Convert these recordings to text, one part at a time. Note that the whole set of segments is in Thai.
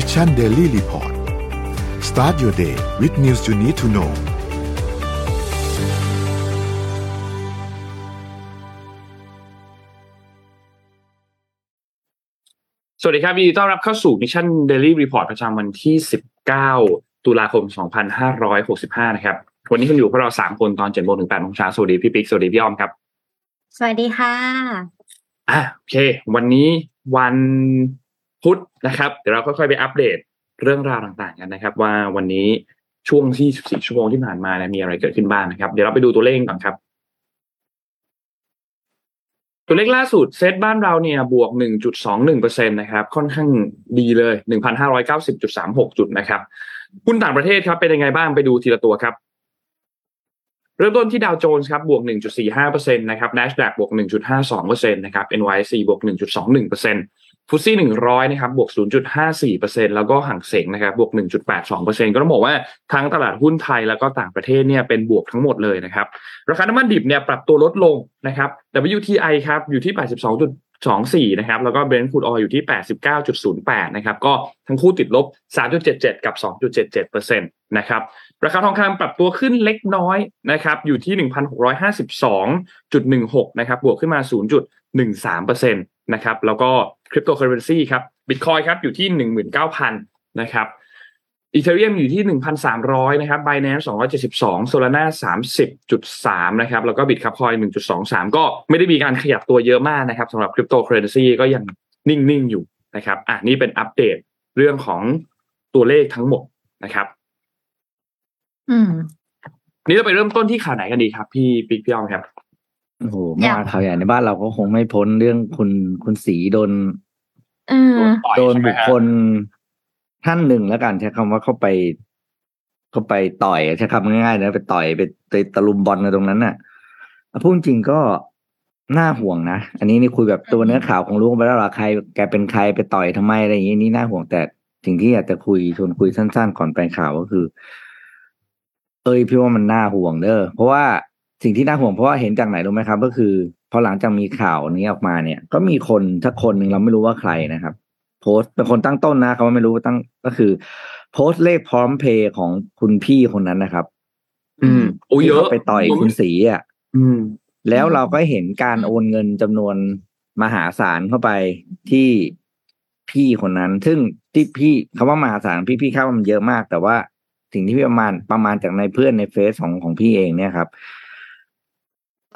Mission Daily Report start your day with news you need to know สวัสดีครับยินดีต้อนรับเข้าสู่ Mission Daily Report ประจำวันที่ 19 ตุลาคม 2565 นะครับ วันนี้คุณอยู่พวกเรา 3 คนตอน7โมงถึง8โมงเช้าสวัสดีพี่ปิ๊ก สวัสดีพี่อ้อมครับ สวัสดีค่ะ อะโอเค วันนี้วัน พุธนะครับเดี๋ยวเราค่อยๆไปอัปเดตเรื่องราวต่างๆกันนะครับ ว่าวันนี้ช่วงที่14ชั่วโมงที่ผ่านมาเนี่ยมีอะไรเกิดขึ้นบ้างนะครับ เดี๋ยวเราไปดูตัวเลขก่อนครับ ตัวเลขล่าสุดเซตบ้านเราเนี่ยบวก 1.21%นะครับ ค่อนข้างดีเลย 1,590.36 จุดนะครับหุ้นต่างประเทศครับเป็นยังไงบ้างไปดูทีละตัวครับเริ่มต้นที่ดาวโจนส์ครับบวก 1.45%นะครับ NASDAQ บวก 1.52%นะครับ NYSE บวก 1.21% ฟุตซี่100นะครับบวก 0.54%แล้วก็ห่างเสงนะครับบวก 1.82%ก็ต้องบอกว่าทั้งตลาดหุ้นไทยแล้วก็ต่างประเทศเนี่ยเป็นบวกทั้งหมดเลยนะครับราคาน้ำมันดิบเนี่ยปรับตัวลดลงนะครับ WTI ครับอยู่ที่ 82.24 นะครับแล้วก็ Brent crude oil อยู่ที่ 89.08 นะครับก็ทั้งคู่ติดลบ 3.77 กับ 2.77%นะครับราคาทองคำปรับตัวขึ้นเล็กน้อยนะครับอยู่ที่ 1,652.16 นะครับบวกขึ้นมา 0.13%นะครับแล้วก็ คริปโตเคอเรนซีครับบิตคอยครับอยู่ที่19,000นะครับอีเทเรียมอยู่ที่1,300นะครับ Binance 272 Solana 30.3นะครับแล้วก็ Bitcoin 1.23ก็ไม่ได้มีการขยับตัวเยอะมากนะครับสำหรับคริปโตเคอเรนซีก็ยังนิ่งๆอยู่นะครับอะนี่เป็นอัปเดตเรื่องของตัวเลขทั้งหมดนะครับ อืม นี่เราไปเริ่มต้นที่ข่าวไหนกันดีครับ พี่ปิ๊กพี่อ้อมครับ โอ้โหเมื่อวานข่าวใหญ่ในบ้านเราก็คงไม่พ้นเรื่องคุณคุณสีโดนอืมต่อยโดนใช่ไหมบุคฮะคลท่านหนึ่งแล้วกันใช้คำว่าเข้าไปเข้าไปต่อยใช้คำง่ายๆนะไปต่อยไปไปตะลุมบอลในตรงนั้นน่ะเอาพูดจริงๆก็น่าห่วงนะอันนี้นี่คุยแบบตัวเนื้อข่าวคงรู้ไปแล้วล่ะใคร แกเป็นใครไปต่อยทำไมอะไรอย่างนี้นี่น่าห่วงแต่สิ่งที่อยากจะคุยชวนคุยสั้น ๆ ก่อนไปข่าวก็คือ เอ้ยพี่ว่ามันน่าห่วงเด้อเพราะว่า สิ่งที่น่าห่วงเพราะว่าเห็นจากไหนรู้ไหมครับ ก็คือพอหลังจากมีข่าวนี้ออกมาเนี่ย ก็มีคนสักคนหนึ่งเราไม่รู้ว่าใครนะครับ โพสต์เป็นคนตั้งต้นนะเขาว่าไม่รู้ตั้งก็คือ โพสต์เลขพร้อมเพย์ของคุณพี่คนนั้นนะครับ อืมโอ้เยที่อะขาไปต่อยคุณสีอะอืม แล้วเราก็เห็นการโอนเงินจำนวนมหาศาลเข้าไปที่พี่คนนั้น ซึ่งที่พี่คำว่ามหาศาลพี่พี่คาดว่ามันเยอะมาก แต่ว่าสิ่งที่พี่ประมาณประมาณจากในเพื่อนในเฟซของของพี่เองเนี่ยครับเ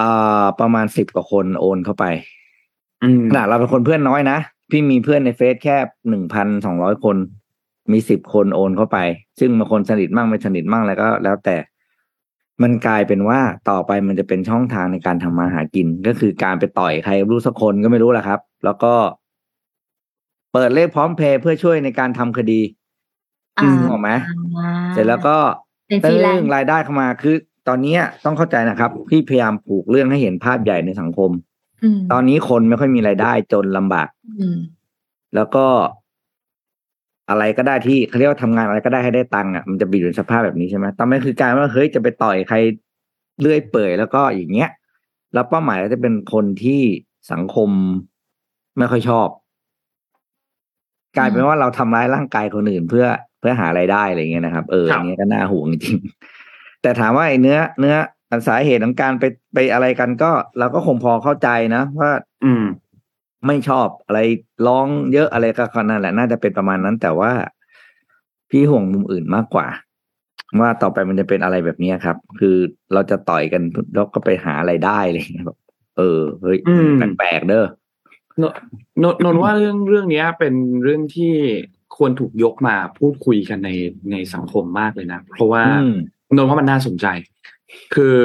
อ่อประมาณสิบกว่าคนโอนเข้าไปอืมขนาดเราเป็นคนเพื่อนน้อยนะ พี่มีเพื่อนในเฟซแค่หนึ่งพันสองร้อยคน มีสิบคนโอนเข้าไป ซึ่งบางคนสนิทมั่งไม่สนิทมั่งแล้วก็ แล้วแต่ มันกลายเป็นว่าต่อไปมันจะเป็นช่องทางในการทำมาหากิน ก็คือการไปต่อยใครรู้สักคนก็ไม่รู้แหละครับ แล้วก็ เปิดเลขพร้อมเพย์เพื่อช่วยในการทำคดีอ่านึกออกไหมเสร็จแล้วก็เป็นฟรีแลนซ์เรื่องรายได้เข้ามาคือ ตอนเนี้ยต้องเข้าใจนะครับ พี่พยายามผูกเรื่องให้เห็นภาพใหญ่ในสังคมอืมตอนนี้คนไม่ค่อยมีรายได้จนลำบากอืมแล้วก็อะไรก็ได้ที่เขาเรียกว่าทำงานอะไรก็ได้ให้ได้ตังค์อะมันจะบีอยู่ในสภาพแบบนี้ใช่ไหมตอนนี้คือการว่าเฮ้ยจะไปต่อยใครเลื่อยเปื่อยแล้วก็อย่างเงี้ยแล้วเป้าหมายก็จะเป็นคนที่สังคมไม่ค่อยชอบ กลายเป็นว่าเราทำร้ายร่างกายคนอื่นเพื่อเพื่อหารายได้อะไรเงี้ยนะครับ เออครับอันนี้ก็น่าห่วงจริงๆ แต่ถามว่าไอ้เนื้อเนื้อสาเหตุของการไปไปอะไรกันก็ เราก็คงพอเข้าใจนะว่า อืม ไม่ชอบอะไรร้องเยอะอะไรก็นั่นแหละน่าจะเป็นประมาณนั้น แต่ว่าพี่ห่วงมุมอื่นมากกว่า ว่าต่อไปมันจะเป็นอะไรแบบนี้ครับ คือเราจะต่อยกันแล้วก็ไปหาอะไรได้อะไรอย่างเงี้ยแบบเออเฮ้ยอืมแปลกๆเด้อนนนนว่าเรื่องเรื่องเนี้ยเป็นเรื่องที่ควรถูกยกมาพูดคุยกันในในสังคมมากเลยนะ เพราะว่าอืม นนว่ามันน่าสนใจ คือ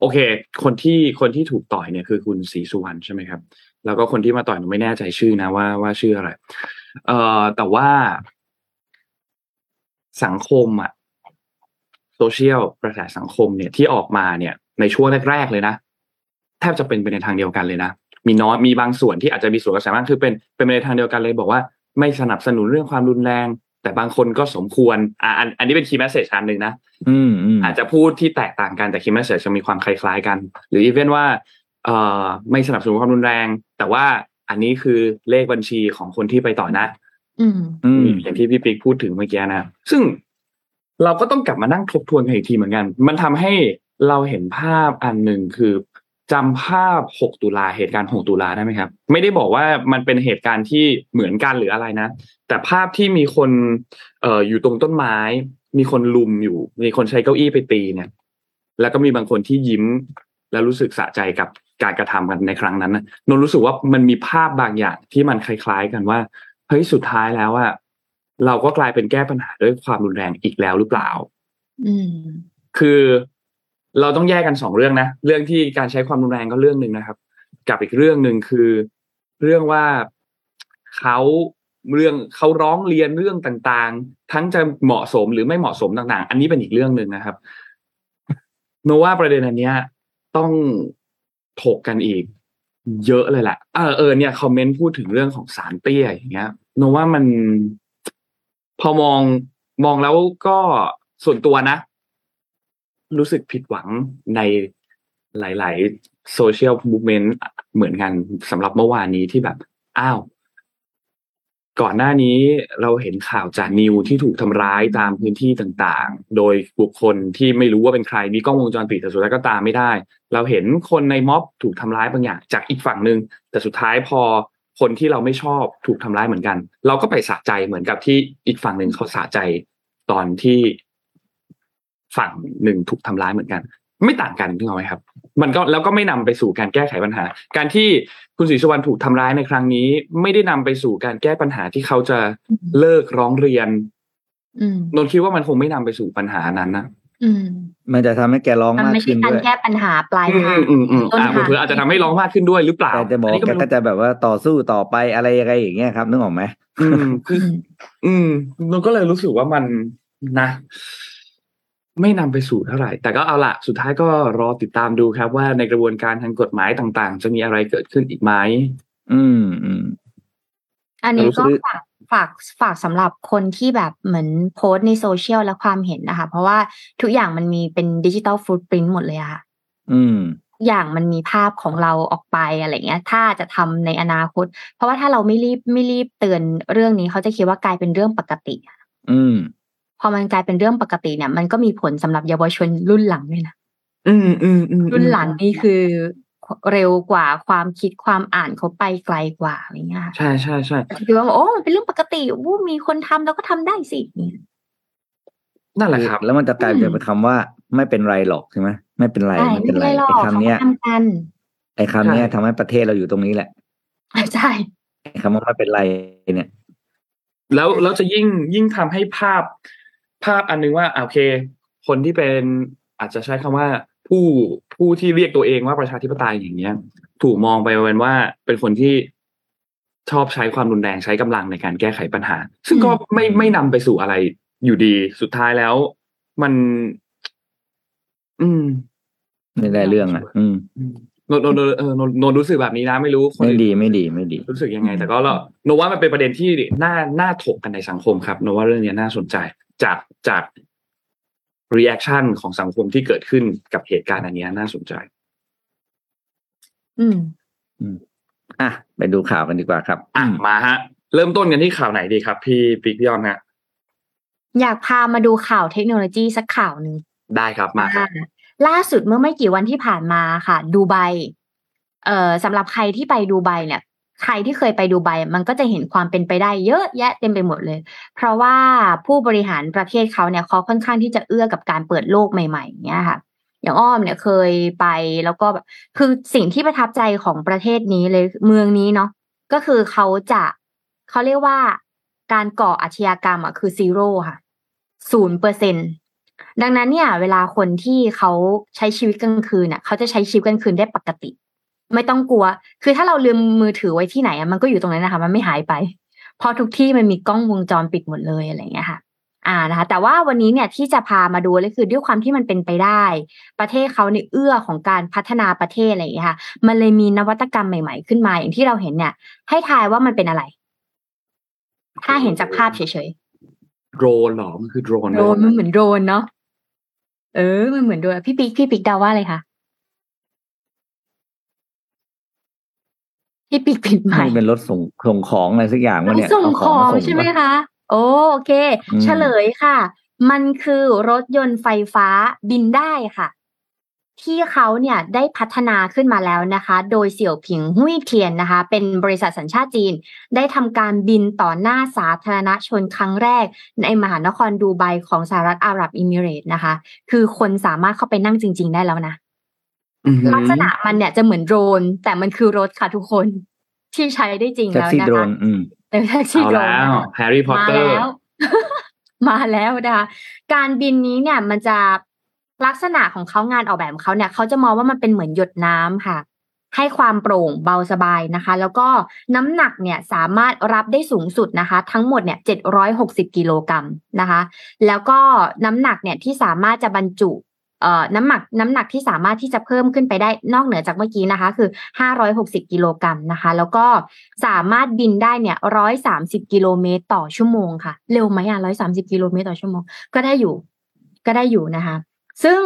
โอเค คนที่คนที่ถูกต่อยเนี่ยคือคุณศรีสุวรรณใช่ไหมครับ แล้วก็คนที่มาต่อยหนูไม่แน่ใจชื่อนะว่าว่าชื่ออะไร เอ่อแต่ว่า สังคมอะโซเชียลกระแสสังคมเนี่ยที่ออกมาเนี่ย ในช่วงแรกๆเลยนะแทบจะเป็นไปในทางเดียวกันเลยนะมีน้อยมีบางส่วนที่อาจจะมีสวนกระแสบ้างคือเป็นเป็นไปในทางเดียวกันเลย บอกว่าไม่สนับสนุนเรื่องความรุนแรง แต่บางคนก็สมควรอ่าอันอันนี้เป็น key message อันหนึ่งนะอืมอืมอาจจะพูดที่แตกต่างกันแต่ key message จะมีความคล้ายๆกัน หรือ even ว่าเอ่อไม่สนับสนุนความรุนแรง แต่ว่าอันนี้คือเลขบัญชีของคนที่ไปต่อนะ อืมอืมมีอย่างที่พี่ปิ๊กพูดถึงเมื่อกี้นะซึ่งเราก็ต้องกลับมานั่งทบทวนกันอีกทีเหมือนกัน มันทำให้เราเห็นภาพอันหนึ่งคือ จำภาพ 6 ตุลาเหตุการณ์ 6 ตุลาได้ไหมครับ ไม่ได้บอกว่ามันเป็นเหตุการณ์ที่เหมือนกันหรืออะไรนะ แต่ภาพที่มีคนเอ่ออยู่ตรงต้นไม้ มีคนลุมอยู่ มีคนใช้เก้าอี้ไปตีเนี่ย แล้วก็มีบางคนที่ยิ้ม แล้วรู้สึกสะใจกับการกระทำกันในครั้งนั้นนะนนรู้สึกว่ามันมีภาพบางอย่างที่มันคล้าย ๆ กันว่าเฮ้ยสุดท้ายแล้วอะเราก็กลายเป็นแก้ปัญหาด้วยความรุนแรงอีกแล้วหรือเปล่า อืมคือ เราต้องแยกกันสองเรื่องนะเรื่องที่การใช้ความรุนแรงก็เรื่องหนึ่งนะครับ กับอีกเรื่องหนึ่งคือ เรื่องว่าเขาเรื่องเขาร้องเรียนเรื่องต่างๆ ทั้งจะเหมาะสมหรือไม่เหมาะสมต่าง ๆ อันนี้เป็นอีกเรื่องหนึ่งนะครับโนว่าประเด็นอันเนี้ย ต้องถกกันอีก เยอะเลยแหละเออเออเนี่ยคอมเมนต์พูดถึงเรื่องของสารเตี้ยอย่างเงี้ยโนว่ามันพอมองมองแล้วก็ส่วนตัวนะ รู้สึกผิดหวังในหลาย ๆ โซเชียลมูเมนต์เหมือนกันสำหรับเมื่อวานนี้ที่แบบ อ้าว ก่อนหน้านี้เราเห็นข่าวจากนิวที่ถูกทำร้ายตามพื้นที่ต่าง ๆ โดยบุคคลที่ไม่รู้ว่าเป็นใคร มีกล้องวงจรปิดแต่สุดท้ายก็ตามไม่ได้ เราเห็นคนในม็อบถูกทำร้ายบางอย่างจากอีกฝั่งหนึ่งแต่สุดท้ายพอคนที่เราไม่ชอบถูกทำร้ายเหมือนกัน เราก็ไปสะใจเหมือนกับที่อีกฝั่งหนึ่งเขาสะใจตอนที่ ฝั่งหนึ่งถูกทำร้ายเหมือนกัน ไม่ต่างกันถูกไหมครับ มันก็แล้วก็ไม่นำไปสู่การแก้ไขปัญหา การที่คุณศรีสุวรรณถูกทำร้ายในครั้งนี้ ไม่ได้นำไปสู่การแก้ปัญหาที่เขาจะเลิกร้องเรียนอืมนนท์คิดว่ามันคงไม่นำไปสู่ปัญหานั้นนะอืมมันจะทำให้แกร้องมันมากไม่ใช่ขึ้นการด้วยแก้ปัญหาปลายอืทางมอืมอืมต้นอ่าทางเผื่อๆอาจจะทำให้ร้องมากขึ้นด้วยหรือเปล่าแต่จะบอกนนี้แกไม่รู้ก็จะแบบว่าต่อสู้ต่อไปอะไรยังไงอย่างเงี้ยครับนึกออกไหมอืมคือ อืมนนท์ก็เลยรู้สึกว่ามันนะ ไม่นำไปสู่เท่าไหร่ แต่ก็เอาละสุดท้ายก็รอติดตามดูครับ ว่าในกระบวนการทางกฎหมายต่างๆ จะมีอะไรเกิดขึ้นอีกไหมอืมอืมอันนี้ก็รู้สึกฝากฝากฝากสำหรับคนที่แบบเหมือนโพสต์ในโซเชียลและความเห็นนะคะ เพราะว่าทุกอย่างมันมีเป็นดิจิตอลฟุตปรินต์หมดเลยอะค่ะ อืมทุกอย่างมันมีภาพของเราออกไปอะไรเงี้ย ถ้าจะทำในอนาคต เพราะว่าถ้าเราไม่รีบไม่รีบเตือนเรื่องนี้เขาจะคิดว่ากลายเป็นเรื่องปกติ อืม พอมันกลายเป็นเรื่องปกติเนี่ย มันก็มีผลสำหรับเยาวชนรุ่นหลังด้วยนะอืมอืมอืมรุ่นหลังนี่คือเร็วกว่าความคิดความอ่านเขาไปไกลกว่าอย่างเงี้ยค่ะใช่ใช่ใช่คิดว่าโอ้มันเป็นเรื่องปกติวู้มีคนทำแล้วก็ทำได้สิเนี่ยนั่นแหละครับ แล้วมันจะกลายอืมเป็นคำว่า ไม่เป็นไรหรอกใช่ไหมไม่เป็นไรใช่ไม่เป็นไรไม่หรอกไอ้เขาคำเนี้ยทำกันไอ้คำเนี้ยใช่ทำให้ประเทศเราอยู่ตรงนี้แหละใช่ไอ้คำว่าไม่เป็นไรเนี่ย แล้วแล้วจะยิ่งยิ่งทำให้ภาพภาพอันนึงว่าอะโอเค คนที่เป็นอาจจะใช้คำว่าผู้ผู้ที่เรียกตัวเองว่าประชาธิปไตยอย่างเงี้ย ถูกมองไปเป็นว่าเป็นคนที่ชอบใช้ความรุนแรงใช้กำลังในการแก้ไขปัญหา ซึ่งก็ไม่ไม่นำไปสู่อะไรอยู่ดีสุดท้ายแล้ว มัน อืมไม่ได้เรื่องอะ อืมโนโนโนเออโนโนรู้สึกแบบนี้นะไม่รู้คนไม่อื่นดีไม่ดีไม่ดี รู้สึกยังไง แต่ก็เราโนว่ามันเป็นประเด็นที่น่าน่าถกกันในสังคมครับโนว่าเรื่องนี้น่าสนใจ จากจาก reaction ของสังคมที่เกิดขึ้นกับเหตุการณ์อันเนี้ยน่าสนใจอืมอะไปดูข่าวกันดีกว่าครับ อะมาฮะ เริ่มต้นกันที่ข่าวไหนดีครับ พี่ปิ๊กพี่ยอนฮะอยากพามาดูข่าวเทคโนโลยีสักข่าวหนึ่งได้ครับมาครับอ่าล่าสุดเมื่อไม่กี่วันที่ผ่านมาค่ะ ดูไบเอ่อสำหรับใครที่ไปดูไบเนี่ย ใครที่เคยไปดูไบมันก็จะเห็นความเป็นไปได้เยอะแยะเต็มไปหมดเลย เพราะว่าผู้บริหารประเทศเขาเนี่ยเขาค่อนข้างที่จะเอื้อกับการเปิดโลกใหม่ๆอย่างเงี้ยค่ะ อย่างอ้อมเนี่ยเคยไปแล้วก็คือสิ่งที่ประทับใจของประเทศนี้เลยเมืองนี้เนาะก็คือเขาจะเขาเรียกว่าการก่ออาชญากรรมอะคือซีโร่ค่ะศูนย์เปอร์เซ็นดังนั้นเนี่ย เวลาคนที่เขาใช้ชีวิตกลางคืนเนี่ยเขาจะใช้ชีวิตกลางคืนได้ปกติ ไม่ต้องกลัว คือถ้าเราลืมมือถือไว้ที่ไหนอะมันก็อยู่ตรงนั้นนะคะ มันไม่หายไปเพราะทุกที่มันมีกล้องวงจรปิดหมดเลยอะไรอย่างเงี้ยค่ะ อ่านะคะ แต่ว่าวันนี้เนี่ยที่จะพามาดูเลยคือด้วยความที่มันเป็นไปได้ ประเทศเขาในยเอื้อของการพัฒนาประเทศอะไรอย่างเงี้ยค่ะ มันเลยมีนวัตกรรมใหม่ ๆ ขึ้นมาอย่างที่เราเห็นเนี่ย ให้ทายว่ามันเป็นอะไร ถ้าเห็นจากภาพเฉยโดรนเหรอมันคือโดรนๆเหโดรรอนมันเหมือนโดรนเนาะเออ มันเหมือนโดรนพี่ปิ๊กพี่ปิ๊กเดาว่าอะไรคะ พี่ปิ๊กผิดไหมนี่เป็นรถส่งส่งของอะไรสักอย่างวะเนี่ยส่งเอาของมาส่ใช่ไหมปะคะ โอเคอืมเฉลยค่ะ มันคือรถยนต์ไฟฟ้าบินได้ค่ะ ที่เขาเนี่ยได้พัฒนาขึ้นมาแล้วนะคะ โดยเสี่ยวผิงหุ้ยเทียนนะคะ เป็นบริษัทสัญชาติจีน ได้ทำการบินต่อหน้าสาธารณชนครั้งแรก ในมหานครดูไบของสหรัฐอาหรับเอมิเรตส์นะคะ คือคนสามารถเข้าไปนั่งจริง ๆ ได้แล้วนะอือหือ ลักษณะมันเนี่ยจะเหมือนโดรน แต่มันคือรถค่ะทุกคนที่ใช้ได้จริงแล้วนะคะ แท็กซี่โดรนอืมแต่แท็กซี่เอาโดรนแล้วนะคะ Harry Potter มาแล้วมาแล้วนะคะการบินนี้เนี่ยมันจะลักษณะของเขางานออกแบบของเขาเนี่ยเขาจะมองว่ามันเป็นเหมือนหยดน้ำค่ะ ให้ความโปร่งเบาสบายนะคะ แล้วก็น้ำหนักเนี่ยสามารถรับได้สูงสุดนะคะ ทั้งหมดเนี่ยเจ็ดร้อยหกสิบกิโลกรัมนะคะ แล้วก็น้ำหนักเนี่ยที่สามารถจะบรรจุเอ่อ น้ำหนักน้ำหนักที่สามารถที่จะเพิ่มขึ้นไปได้นอกเหนือจากเมื่อกี้นะคะ คือ 560 กิโลกรัมนะคะ แล้วก็สามารถบินได้เนี่ย130 กิโลเมตรต่อชั่วโมงค่ะ เร็วไหมอะ130 กิโลเมตรต่อชั่วโมง ก็ได้อยู่ ก็ได้อยู่นะคะ ซึ่ง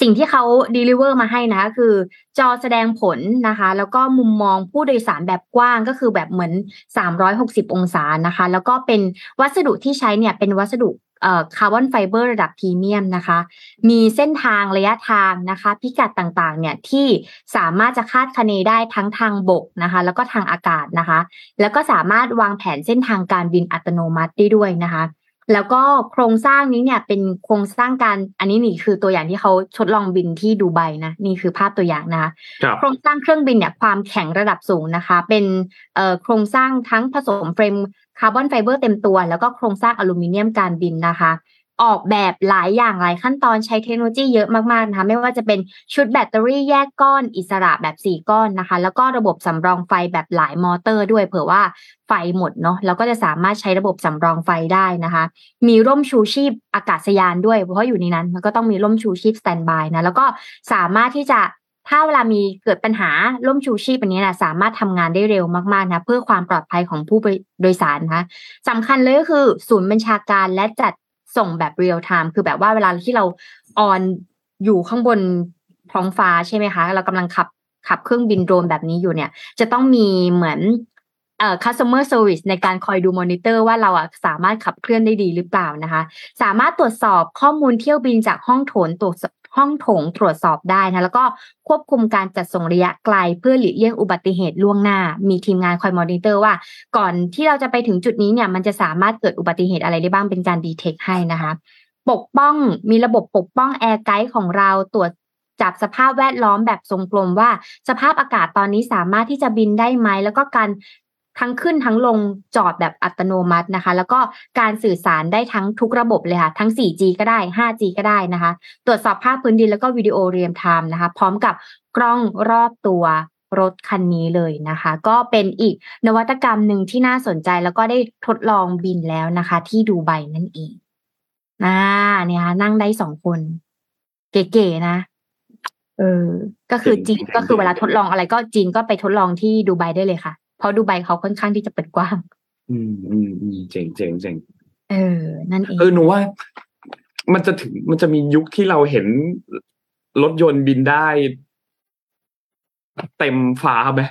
สิ่งที่เขา deliver มาให้นะคะ คือ จอแสดงผลนะคะ แล้วก็มุมมองผู้โดยสารแบบกว้างก็คือแบบเหมือน 360 องศานะคะ แล้วก็เป็นวัสดุที่ใช้เนี่ยเป็นวัสดุ คาร์บอนไฟเบอร์ระดับพรีเมียมนะคะ มีเส้นทางระยะทางนะคะ พิกัดต่างๆ เนี่ยที่สามารถจะคาดคะเนได้ทั้งทางบกนะคะ แล้วก็ทางอากาศนะคะ แล้วก็สามารถวางแผนเส้นทางการบินอัตโนมัติได้ด้วยนะคะ แล้วก็โครงสร้างนี้เนี่ยเป็นโครงสร้างการอันนี้นี่คือตัวอย่างที่เขาทดลองบินที่ดูไบนะนี่คือภาพตัวอย่างนะคะครับโครงสร้างเครื่องบินเนี่ยความแข็งระดับสูงนะคะ เป็นเอ่อโครงสร้างทั้งผสม frame carbon fiber เต็มตัว แล้วก็โครงสร้างอลูมิเนียมการบินนะคะ ออกแบบหลายอย่างหลายขั้นตอนใช้เทคโนโลยีเยอะมากๆนะคะไม่ว่าจะเป็นชุดแบตเตอรี่แยกก้อนอิสระแบบ 4 ก้อนนะคะ แล้วก็ระบบสำรองไฟแบบหลายมอเตอร์ด้วยเผื่อว่าไฟหมดเนาะแล้วก็จะสามารถใช้ระบบสำรองไฟได้นะคะ มีร่มชูชีพอากาศยานด้วย เพราะอยู่ในนั้นมันก็ต้องมีร่มชูชีพ standby นะแล้วก็สามารถที่จะ ถ้าเวลามีเกิดปัญหาร่มชูชีพอันนี้นะสามารถทำงานได้เร็วมากๆนะเพื่อความปลอดภัยของผู้โดยสารนะคะสำคัญเลยก็คือ ศูนย์บัญชาการและจัดส่งแบบ real-time คือแบบว่าเวลาที่เรา on อยู่ข้างบนท้องฟ้าใช่ไหมคะ เรากำลังขับขับเครื่องบินโดรนแบบนี้อยู่เนี่ย จะต้องมีเหมือนเอ่อ customer service ในการคอยดูมอนิเตอร์ว่าเราอะสามารถขับเคลื่อนได้ดีหรือเปล่านะคะ สามารถตรวจสอบข้อมูลเที่ยวบินจากห้องโถงตรวจ ห้องโถงตรวจสอบได้นะแล้วก็ควบคุมการจัดส่งระยะไกลเพื่อหลีกเลี่ยงอุบัติเหตุล่วงหน้า มีทีมงานคอยมอนิเตอร์ว่า ก่อนที่เราจะไปถึงจุดนี้เนี่ยมันจะสามารถเกิดอุบัติเหตุอะไรได้บ้างเป็นการ detect ให้นะคะ ปกป้องมีระบบปกป้อง air guide ของเราตรวจจับสภาพแวดล้อมแบบทรงกลมว่า สภาพอากาศตอนนี้สามารถที่จะบินได้ไหม แล้วก็การ ทั้งขึ้นทั้งลงจอดแบบอัตโนมัตินะคะ แล้วก็การสื่อสารได้ทั้งทุกระบบเลยค่ะ ทั้ง 4G ก็ได้ 5G ก็ได้นะคะ ตรวจสอบภาพพื้นดินแล้วก็วิดีโอเรียมไทม์นะคะ พร้อมกับกล้องรอบตัวรถคันนี้เลยนะคะ ก็เป็นอีกนวัตกรรมหนึ่งที่น่าสนใจแล้วก็ได้ทดลองบินแล้วนะคะ ที่ดูไบนั่นเองอ่าเนี่ยค่ะนั่งได้สองคน เก๋ๆนะเออ ก็คือจีนก็คือเวลาทดลองอะไรก็จีนก็ไปทดลองที่ดูไบได้เลยค่ะ ราะดูไบเขาค่อนข้างที่จะเปิดกว้าง อืมอืมอืมเจ๋งเจ๋งเจ๋งเออ นั่นเองเออหนูว่า มันจะถึงมันจะมียุคที่เราเห็นรถยนต์บินได้ เต็มฟ้าไหม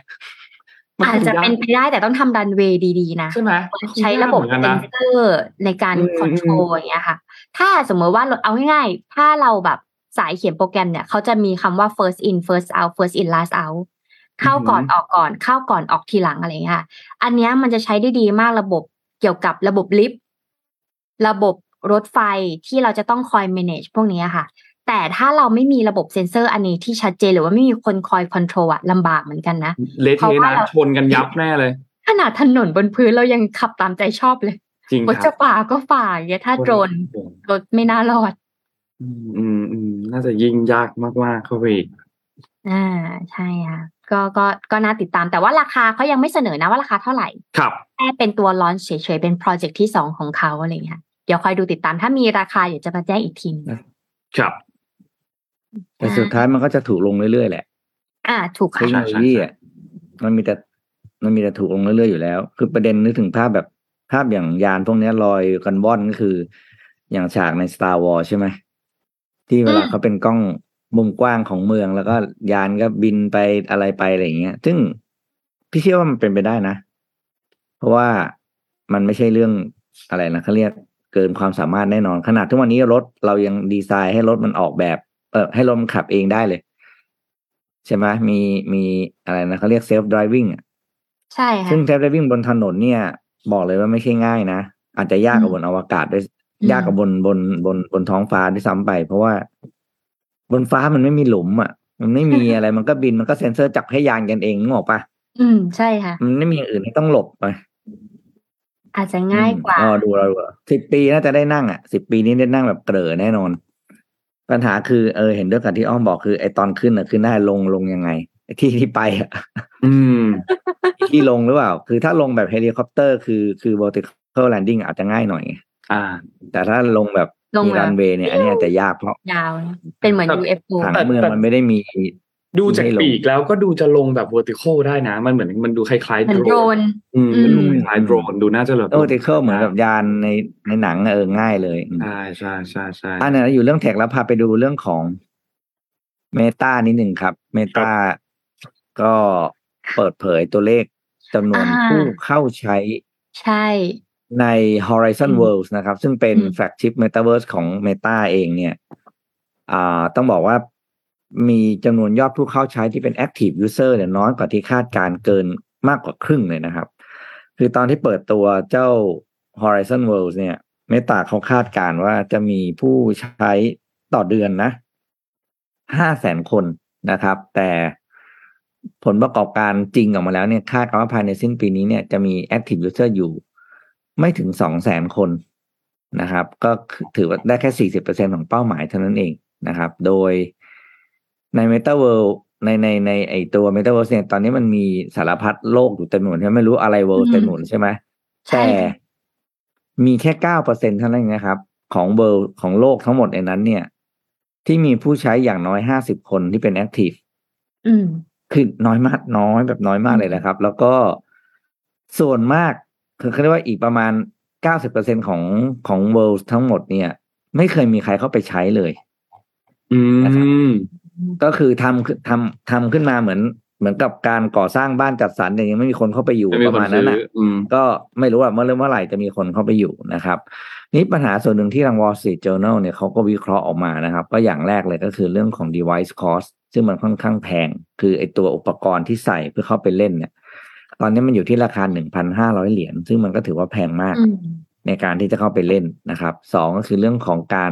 มันอาจคงจะยากเป็นไปได้แต่ต้องทำรันเวย์ดีๆนะใช่ไหมใช้ระบบมันคงเซยากนเหมือนกันเซอนะร์ในการอืมคอนโทรลอย่างเงี้ยค่ะ ถ้าสมมติว่าเราเอาง่ายๆ ถ้าเราแบบสายเขียนโปรแกรมเนี่ยเขาจะมีคำว่า first in first out first in last out เข้าก่อนออกก่อน เข้าก่อนออกทีหลังอะไรเงี้ยค่ะอันเนี้ยมันจะใช้ได้ดีมากระบบเกี่ยวกับระบบลิฟต์ระบบรถไฟที่เราจะต้องคอย manage พวกนี้ค่ะ แต่ถ้าเราไม่มีระบบเซ็นเซอร์อันนี้ที่ชัดเจนหรือว่าไม่มีคนคอย control อะลำบากเหมือนกันนะเละเพราะเทะว่านะเราชนกันยับแน่เลย ขนาดถนนบนพื้นเรายังขับตามใจชอบเลยจริงครับ ว่าจะฝ่าก็ฝ่าอย่างเงี้ยถ้าโดรนรถไม่น่ารอดอืมอืมอืมน่าจะยิ่งยากมากๆเข้าไปอีกอ่าใช่ค่ะ ก็ก็ก็น่าติดตาม แต่ว่าราคาเขายังไม่เสนอนะว่าราคาเท่าไหร่ ครับแค่เป็นตัวลอนเฉยๆเป็นโปรเจกต์ที่สองของเขาอะไรอย่างเงี้ยเดี๋ยวคอยดูติดตามถ้ามีราคาเดี๋ยวจะมาแจ้งอีกทีนึงครับ แต่สุดท้ายมันก็จะถูกลงเรื่อยๆแหละ อ่า ถูกเทค่ะคโนโลยีอะมันมีแต่มันมีแต่ถูกลงเรื่อยๆอยู่แล้ว คือประเด็นนึกถึงภาพแบบภาพอย่างยานพวกเนี้ยลอยกันว่อนก็คือ อย่างฉากใน Star Wars ใช่ไหมที่เวลาเขาเป็นกล้อง มุมกว้างของเมืองแล้วก็ยานก็บินไปอะไรไปอะไรอย่างเงี้ย ซึ่งพี่เชื่อว่ามันเป็นไปได้นะ เพราะว่ามันไม่ใช่เรื่องอะไรนะเขาเรียกเกินความสามารถแน่นอน ขนาดทุกวันนี้รถเรายังดีไซน์ให้รถมันออกแบบ เออให้รถมันขับเองได้เลย ใช่ไหมมีมีอะไรนะเขาเรียก self-driving ใช่ค่ะซึ่ง self-driving บนถนนเนี่ย บอกเลยว่าไม่ใช่ง่ายนะ อาจจะยากกว่าบนอวกาศด้วยอืมยากกว่าบนบนบนบนท้องฟ้าด้วยซ้ำไป เพราะว่า บนฟ้ามันไม่มีหลุมอะ มันไม่มีอะไรมันก็บินมันก็เซ็นเซอร์จับให้ยานกันเองนึกออกปะอืมใช่ค่ะ มันไม่มีอย่างอื่นให้ต้องหลบไปอาจจะง่ายกว่าอ๋อดูเราดูสิบปีน่าจะได้นั่งอะสิบปีนี้ได้นั่งแบบเกลอแน่นอน ปัญหาคือเออเห็นด้วยกับที่อ้อมบอกคือไอตอนขึ้นอะขึ้นได้ลงลงยังไงไอ้ที่ที่ไปอะ อืม ที่ลงหรือเปล่า คือถ้าลงแบบเฮลิคอปเตอร์คือคือ vertical landing อาจจะง่ายหน่อย อ่า แต่ถ้าลงแบบ ลงมีแบบรันเวย์เนี่ย อันนี้อาจจะยากเพราะยาวนะเป็นเหมือนแต่ UFO ทางแต่เมืองแต่มันไม่ได้มี ดูจากให้ลงปีกแล้วก็ดูจะลงแบบ vertical ได้นะ มันเหมือนมันดูคล้ายๆเหมือนโดรนอืมอืมมันดูคล้ายๆโดรนดูน่าจะแบบ vertical เหมือนกับยานในในหนังอะเออง่ายเลยอืมใช่ใช่ใช่ใช่อันนั้นอยู่เรื่องแท็กแล้วพาไปดูเรื่องของเมตานิดหนึ่งครับเมตาก็เปิดเผยตัวเลขจำนวนอ่าผู้เข้าใช้ ใช่ ใน Horizon อืม Worlds นะครับ ซึ่งเป็นอืมแฟลกชิพ Metaverse ของ Meta เองเนี่ยอ่าต้องบอกว่ามีจำนวนยอดผู้เข้าใช้ที่เป็น Active User เนี่ยน้อยกว่าที่คาดการณ์เกินมากกว่าครึ่งเลยนะครับ คือตอนที่เปิดตัวเจ้า Horizon Worlds เนี่ย Meta เขาคาดการณ์ว่าจะมีผู้ใช้ต่อเดือนนะห้าแสนคนนะครับ แต่ผลประกอบการจริงออกมาแล้วเนี่ยคาดกันว่าภายในสิ้นปีนี้เนี่ยจะมี Active User อยู่ ไม่ถึงสองแสนคนนะครับ ก็คือถือว่าได้แค่สี่สิบเปอร์เซ็นของเป้าหมายเท่านั้นเองนะครับ โดยใน Meta World ในในในไอตัว Meta World เนี่ยตอนนี้มันมีสารพัดโลกอยู่เต็มไปหมดใช่ไหมไม่รู้อะไร World อืมเต็มไปหมดใช่ไหมใช่แต่มีแค่เก้าเปอร์เซ็นเท่านั้นนะครับ ของเบอร์ของโลกทั้งหมดในนั้น เนี่ย ที่มีผู้ใช้อย่างน้อยห้าสิบคนที่เป็น Active อืมคือน้อยมากน้อยแบบน้อยมากเลยนะครับ แล้วก็ส่วนมาก คือเขาเรียกว่าอีกประมาณเก้าสิบเปอร์เซ็นของของ world ทั้งหมดเนี่ย ไม่เคยมีใครเข้าไปใช้เลย อืนะครับมก็คือทำขึ้นทำทำขึ้นมาเหมือนเหมือนกับการก่อสร้างบ้านจัดสรรแต่ยังไม่มีคนเข้าไปอยู่ไม่มีประคนมาณนั้ซื้นอน่ะอืมก็ไม่รู้ว่าเมื่อเริ่มเมื่อไหร่จะมีคนเข้าไปอยู่นะครับ นี่ปัญหาส่วนหนึ่งที่ทาง Wall Street Journal เนี่ยเขาก็วิเคราะห์ออกมานะครับ ก็อย่างแรกเลยก็คือเรื่องของ device cost ซึ่งมันค่อนข้างแพง คือไอตัวอุปกรณ์ที่ใส่เพื่อเข้าไปเล่นเนี่ย ตอนนี้มันอยู่ที่ราคา1,500เหรียญซึ่งมันก็ถือว่าแพงมากอืมในการที่จะเข้าไปเล่นนะครับสองก็คือเรื่องของการ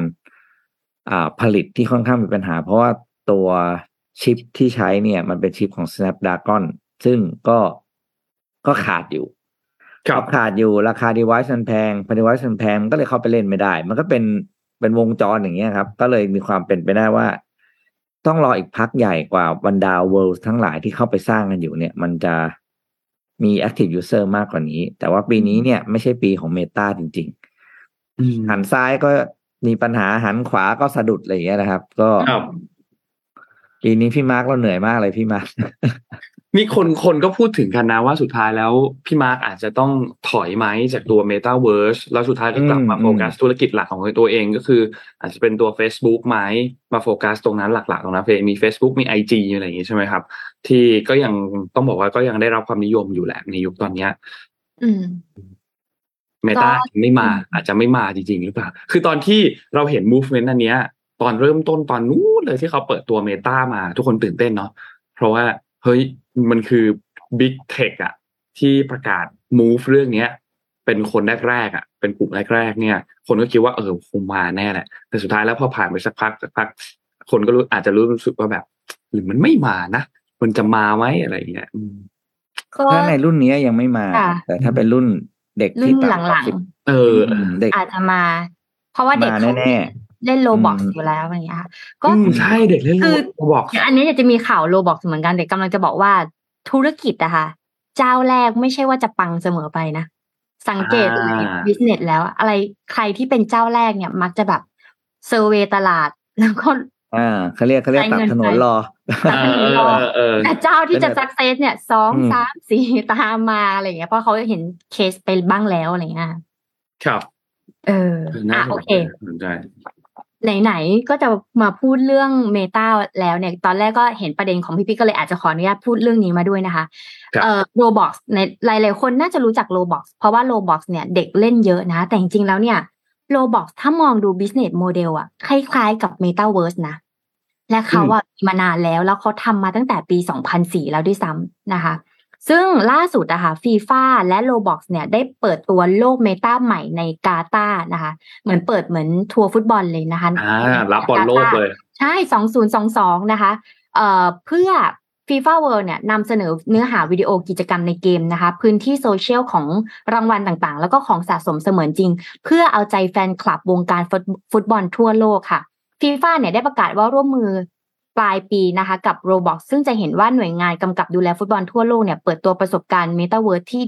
อ่าผลิตที่ค่อนข้างมีปัญหา เพราะว่าตัวชิปที่ใช้เนี่ย มันเป็นชิปของ Snapdragon ซึ่งก็ก็ขาดอยู่ครับพอขาดอยู่ราคา device มันแพงพอ device มันแพงมันก็เลยเข้าไปเล่นไม่ได้ มันก็เป็นเป็นวงจรอย่างเงี้ยครับ ก็เลยมีความเป็นไปได้ว่า ต้องรออีกพักใหญ่กว่าบรรดา world ทั้งหลายที่เข้าไปสร้างกันอยู่เนี่ย มันจะ มี active user มากกว่านี้ แต่ว่าปีนี้เนี่ยไม่ใช่ปีของ Meta จริงอืมๆหันซ้ายก็มีปัญหาหันขวาก็สะดุดอะไรอย่างเงี้ยนะครับ ก็ครับปีนี้พี่มาร์กเราเหนื่อยมากเลยพี่มาร์ก มีคนคนก็พูดถึงกันนะว่าสุดท้ายแล้วพี่มาร์กอาจจะต้องถอยไหมจากตัว Metaverse แล้วสุดท้ายก็กลับมาอืมโฟกัสธุรกิจหลักของตัวเองก็คือ อาจจะเป็นตัว Facebook ไหมมาโฟกัสตรงนั้นหลักๆตรงนั้นมี Facebook มี IG อะไรอย่างงี้ใช่ไหมครับ ที่ก็ยังต้องบอกว่าก็ยังได้รับความนิยมอยู่แหละในยุคตอนเนี้ยอืม Meta ก็ไม่มาอืมอาจจะไม่มาจริงๆหรือเปล่า คือตอนที่เราเห็น movement อันเนี้ย ตอนเริ่มต้นตอนนู้นเลยที่เขาเปิดตัวเมตามา ทุกคนตื่นเต้นเนาะเพราะว่าเฮ้ย มันคือ big tech อะที่ประกาศ move เรื่องเนี้ย เป็นคนแรกๆอะเป็นกลุ่มแรกๆเนี่ย คนก็คิดว่าเออคงมาแน่แหละ แต่สุดท้ายแล้วพอผ่านไปสักพักสักพัก คนก็รู้อาจจะรู้สึกว่าแบบ หรือมันไม่มานะมันจะมาไหมอะไรอย่างเงี้ยอืมก็ถ้าในรุ่นนี้ยังไม่มาค่ะแต่ถ้าเป็นรุ่นเด็กรุ่ที่นต่ำกหลัว่างสิบเอออืมเด็กๆอาจจะมา เพราะว่าเด็กมาเขาแน่ เล่นโลบอกอืมอยู่แล้วอย่างเงี้ยค่ะก็อืมใช่เด็กเล่นคือโรบอกอันนี้จะมีข่าวโลบอกเหมือนกันแต่กำลังจะบอกว่าธุรกิจอะค่ะ เจ้าแรกไม่ใช่ว่าจะปังเสมอไปนะ สังเกตในบิสเนสแล้วอะอะไรใครที่เป็นเจ้าแรกเนี่ย มักจะแบบเซอร์เวย์ตลาดแล้วก็อ่าเขาเรียกเขาเรียกใช้ตัดเงินถนนไปรอตัดเอถนอนเอรออเออแต่เจ้าที่จะเป็นแบบสักเซสเนี่ยสองอืมสามสี่ตามมาอะไรอย่างเงี้ยเพราะเขาเห็นเคสไปบ้างแล้วอะไรเงี้ยครับ เอออน่าอะโอเคน่าสนใจ ไหนๆก็จะมาพูดเรื่อง Meta แล้วเนี่ย ตอนแรกก็เห็นประเด็นของพี่พี่ก็เลยอาจจะขออนุญาตพูดเรื่องนี้มาด้วยนะคะครับเอ่อ Roblox ในหลายๆคนน่าจะรู้จัก Roblox เพราะว่า Roblox เนี่ยเด็กเล่นเยอะนะ แต่จริงๆแล้วเนี่ย Roblox ถ้ามองดู business model อะคล้ายๆ กับ Metaverse นะ และเขาอะมีมานานแล้ว แล้วเขาทำมาตั้งแต่ปี 2004 แล้วด้วยซ้ำนะคะ ซึ่งล่าสุดอะค่ะฟีฟ่าและ Roblox เนี่ยได้เปิดตัวโลก Meta ใหม่ในกาตาร์นะคะ เหมือนเปิดเหมือนทัวร์ฟุตบอลเลยนะคะอ่ารับบอลโลกเลย ใช่2022นะคะเอ่อเพื่อ FIFA World เนี่ยนำเสนอเนื้อหาวิดีโอกิจกรรมในเกมนะคะ พื้นที่โซเชียลของรางวัลต่างๆ แล้วก็ของสะสมเสมือนจริง เพื่อเอาใจแฟนคลับวงการฟุตฟุตบอลทั่วโลกค่ะ FIFA เนี่ยได้ประกาศว่าร่วมมือ ปลายปีนะคะกับ Roblox ซึ่งจะเห็นว่าหน่วยงานกำกับดูแลฟุตบอลทั่วโลกเนี่ยเปิดตัวประสบการณ์ Metaverse ที่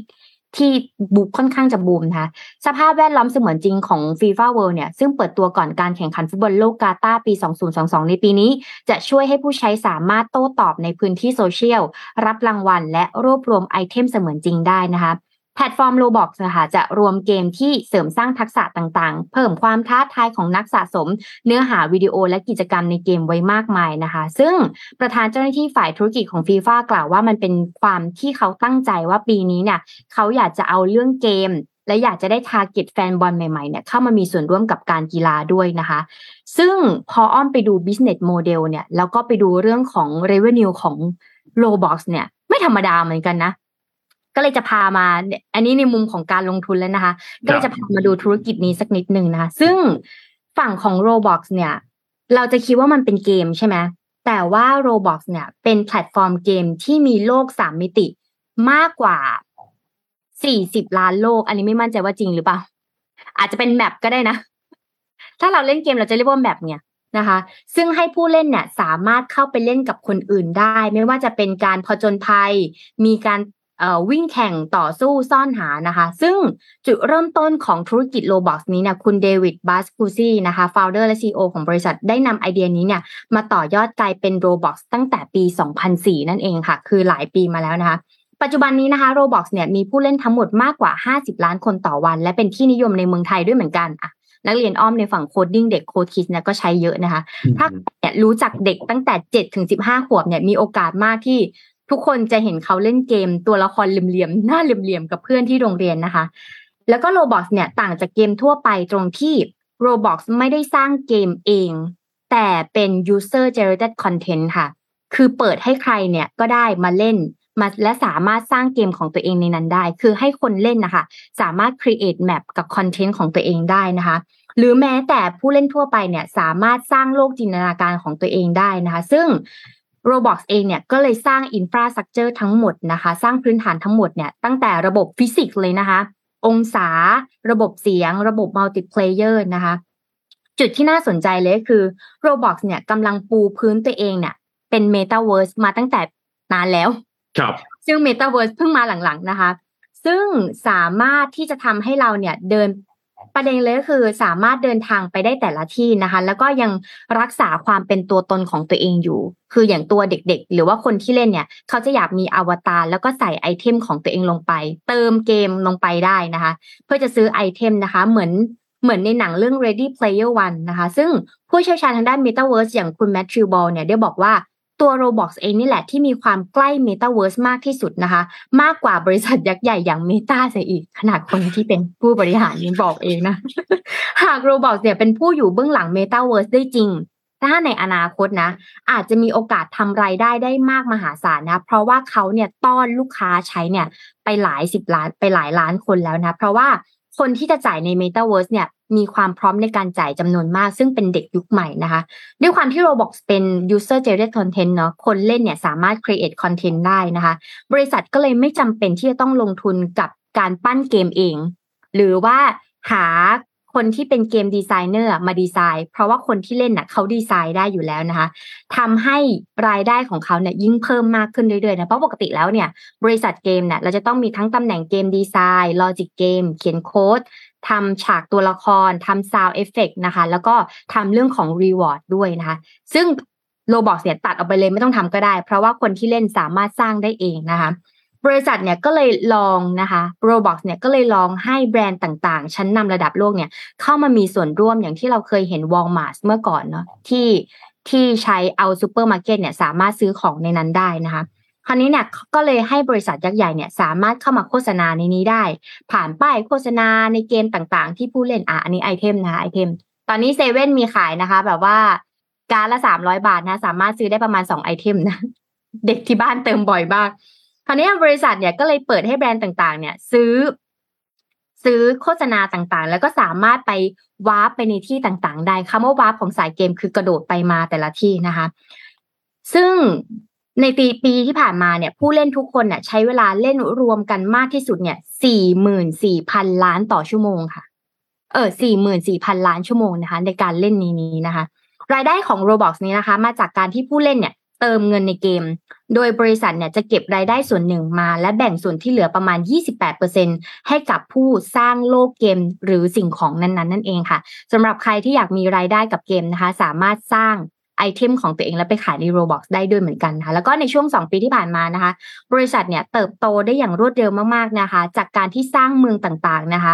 ที่บุกค่อนข้างจะบูมนะคะสภาพแวดล้อมเสมือนจริงของ FIFA World เนี่ยซึ่งเปิดตัวก่อนการแข่งขันฟุตบอลโลกกาตาร์ปี 2022 ในปีนี้ จะช่วยให้ผู้ใช้สามารถโต้ตอบในพื้นที่โซเชียล รับรางวัล และรวบรวมไอเทมเสมือนจริงได้นะคะ แพลตฟอร์ม Roblox นะคะจะรวมเกมที่เสริมสร้างทักษะต่างๆ เพิ่มความท้าทายของนักสะสม เนื้อหาวิดีโอและกิจกรรมในเกมไว้มากมายนะคะ ซึ่งประธานเจ้าหน้าที่ฝ่ายธุรกิจของฟีฟ่ากล่าวว่ามันเป็นความที่เขาตั้งใจว่าปีนี้เนี่ยเขาอยากจะเอาเรื่องเกม และอยากจะได้ทาร์เก็ตแฟนบอลใหม่ๆเนี่ยเข้ามามีส่วนร่วมกับการกีฬาด้วยนะคะ ซึ่งพออ้อมไปดู business model เนี่ยแล้วก็ไปดูเรื่องของ revenue ของ Roblox เนี่ยไม่ธรรมดาเหมือนกันนะ ก็เลยจะพามาเนี่ยอันนี้ในมุมของการลงทุนแล้วนะคะ ก็เลยจะพามาดูธุรกิจนี้สักนิดหนึ่งนะคะ ซึ่งฝั่งของ Roblox เนี่ย เราจะคิดว่ามันเป็นเกมใช่ไหมแต่ว่า Roblox เนี่ย เป็นแพลตฟอร์มเกมที่มีโลกสามมิติมากกว่า40ล้านโลก อันนี้ไม่มั่นใจว่าจริงหรือเปล่า อาจจะเป็นแมปก็ได้นะ ถ้าเราเล่นเกมเราจะเรียกว่าแมปเนี่ยนะคะ ซึ่งให้ผู้เล่นเนี่ยสามารถเข้าไปเล่นกับคนอื่นได้ ไม่ว่าจะเป็นการผจญภัย มีการเอ่อ วิ่งแข่งต่อสู้ซ่อนหานะคะ ซึ่งจุดเริ่มต้นของธุรกิจ Roblox นี้เนี่ยคุณ David Baszucki นะคะ founder และ CEO ของบริษัทได้นำไอเดียนี้เนี่ยมาต่อยอดกลายเป็น Roblox ตั้งแต่ปี 2004 นั่นเองค่ะ คือหลายปีมาแล้วนะคะปัจจุบันนี้นะคะ Roblox เนี่ยมีผู้เล่นทั้งหมดมากกว่า 50 ล้านคนต่อวัน และเป็นที่นิยมในเมืองไทยด้วยเหมือนกันอะนักเรียนอ้อมในฝั่ง coding เด็ก Code Kids เนี่ยก็ใช้เยอะนะคะ ถ้าเนี่ยรู้จักเด็กตั้งแต่เจ็ดถึงสิบห้าขวบเนี่ยมีโอกาสมากที่ ทุกคนจะเห็นเขาเล่นเกมตัวละครเหลี่ยมๆหน้าเหลี่ยมๆกับเพื่อนที่โรงเรียนนะคะ แล้วก็ Roblox เนี่ยต่างจากเกมทั่วไปตรงที่ Roblox ไม่ได้สร้างเกมเอง แต่เป็น user generated content ค่ะ คือเปิดให้ใครเนี่ยก็ได้มาเล่นมาและสามารถสร้างเกมของตัวเองในนั้นได้ คือให้คนเล่นนะคะสามารถ create map กับ content ของตัวเองได้นะคะ หรือแม้แต่ผู้เล่นทั่วไปเนี่ยสามารถสร้างโลกจินตนาการของตัวเองได้นะคะ ซึ่ง Roblox เองเนี่ยก็เลยสร้าง infrastructure ทั้งหมดนะคะ สร้างพื้นฐานทั้งหมดเนี่ยตั้งแต่ระบบฟิสิกส์เลยนะคะ องศา ระบบเสียง ระบบ multiplayer นะคะ จุดที่น่าสนใจเลยก็คือ Roblox เนี่ยกำลังปูพื้นตัวเองเนี่ยเป็น Metaverse มาตั้งแต่นานแล้ว ครับ ซึ่ง Metaverse เพิ่งมาหลังๆนะคะ ซึ่งสามารถที่จะทำให้เราเนี่ยเดิน ประเด็นเลยก็คือสามารถเดินทางไปได้แต่ละที่นะคะ แล้วก็ยังรักษาความเป็นตัวตนของตัวเองอยู่ คืออย่างตัวเด็กๆ หรือว่าคนที่เล่นเนี่ย เขาจะอยากมีอวตารแล้วก็ใส่ไอเทมของตัวเองลงไป เติมเกมลงไปได้นะคะ เพื่อจะซื้อไอเทมนะคะ เหมือนเหมือนในหนังเรื่อง Ready Player One นะคะ ซึ่งผู้เชี่ยวชาญทางด้าน Metaverse อย่างคุณ Matthew Ball เนี่ยได้บอกว่า ตัว Roblox เองนี่แหละที่มีความใกล้ Metaverse มากที่สุดนะคะ มากกว่าบริษัทยักษ์ใหญ่อย่าง Meta เสียอีก ขนาดคนที่เป็นผู้บริหารยังบอกเองนะ หาก Roblox เนี่ยเป็นผู้อยู่เบื้องหลัง Metaverse ได้จริงถ้าในอนาคตนะ อาจจะมีโอกาสทำรายได้ได้มากมหาศาลนะ เพราะว่าเขาเนี่ยต้อนลูกค้าใช้เนี่ยไปหลายสิบล้านไปหลายล้านคนแล้วนะ เพราะว่า คนที่จะจ่ายใน Metaverse เนี่ยมีความพร้อมในการจ่ายจำนวนมาก ซึ่งเป็นเด็กยุคใหม่นะคะ ด้วยความที่ Roblox เป็น user generated content เนาะคนเล่นเนี่ยสามารถ create content ได้นะคะ บริษัทก็เลยไม่จำเป็นที่จะต้องลงทุนกับการปั้นเกมเอง หรือว่าหา คนที่เป็น game designer มาดีไซน์ เพราะว่าคนที่เล่นน่ะเขาดีไซน์ได้อยู่แล้วนะคะทำให้รายได้ของเขาเนี่ยยิ่งเพิ่มมากขึ้นเรื่อยๆนะเพราะปกติแล้วเนี่ยบริษัทเกมเนี่ยเราจะต้องมีทั้งตำแหน่งเกมดีไซน์ลอจิกเกมเขียนโค้ดทำฉากตัวละครทำ sound effect นะคะ แล้วก็ทำเรื่องของ reward ด้วยนะคะ ซึ่งโ o บอกเนี่ยตัดออกไปเลยไม่ต้องทำก็ได้ เพราะว่าคนที่เล่นสามารถสร้างได้เองนะคะ บริษัทเนี่ยก็เลยลองนะคะ Roblox เนี่ยก็เลยลองให้แบรนด์ต่างๆ ชั้นนำระดับโลกเนี่ยเข้ามามีส่วนร่วมอย่างที่เราเคยเห็น Walmart เมื่อก่อนเนาะที่ที่ใช้เอาซูเปอร์มาร์เก็ตเนี่ยสามารถซื้อของในนั้นได้นะคะคราวนี้เนี่ยก็เลยให้บริษัทยักษ์ใหญ่เนี่ยสามารถเข้ามาโฆษณาในนี้ได้ ผ่านป้ายโฆษณาในเกมต่างๆ ที่ผู้เล่นอะอันนี้ไอเทมนะคะไอเทม ตอนนี้เซเว่นมีขายนะคะ แบบว่าการ์ดละสามร้อยบาทนะ สามารถซื้อได้ประมาณสองไอเทมนะ เด็กที่บ้านเติมบ่อยมาก คราวนี้บริษัทเนี่ยก็เลยเปิดให้แบรนด์ต่างๆ เนี่ยซื้อ ซื้อโฆษณาต่างๆ แล้วก็สามารถไปวาร์ปไปในที่ต่างๆ ได้คำว่าวาร์ปของสายเกมคือกระโดดไปมาแต่ละที่นะคะ ซึ่งในปีปีที่ผ่านมาเนี่ยผู้เล่นทุกคนเนี่ยใช้เวลาเล่นรวมกันมากที่สุดเนี่ยสี่หมื่นสี่พันล้านต่อชั่วโมงค่ะ เออสี่หมื่นสี่พันล้านชั่วโมงนะคะ ในการเล่นนี้นี้นะคะ รายได้ของ Roblox นี้นะคะ มาจากการที่ผู้เล่นเนี่ยเติมเงินในเกม โดยบริษัทเนี่ยจะเก็บรายได้ส่วนหนึ่งมา และแบ่งส่วนที่เหลือประมาณ 28%ให้กับผู้สร้างโลกเกมหรือสิ่งของนั้นๆ นั่นเองค่ะสำหรับใครที่อยากมีรายได้กับเกมนะคะ สามารถสร้างไอเทมของตัวเองแล้วไปขายใน Roblox ได้ด้วยเหมือนกันนะคะแล้วก็ในช่วง 2 ปีที่ผ่านมานะคะ บริษัทเนี่ยเติบโตได้อย่างรวดเร็วมากๆนะคะ จากการที่สร้างเมืองต่างๆนะคะ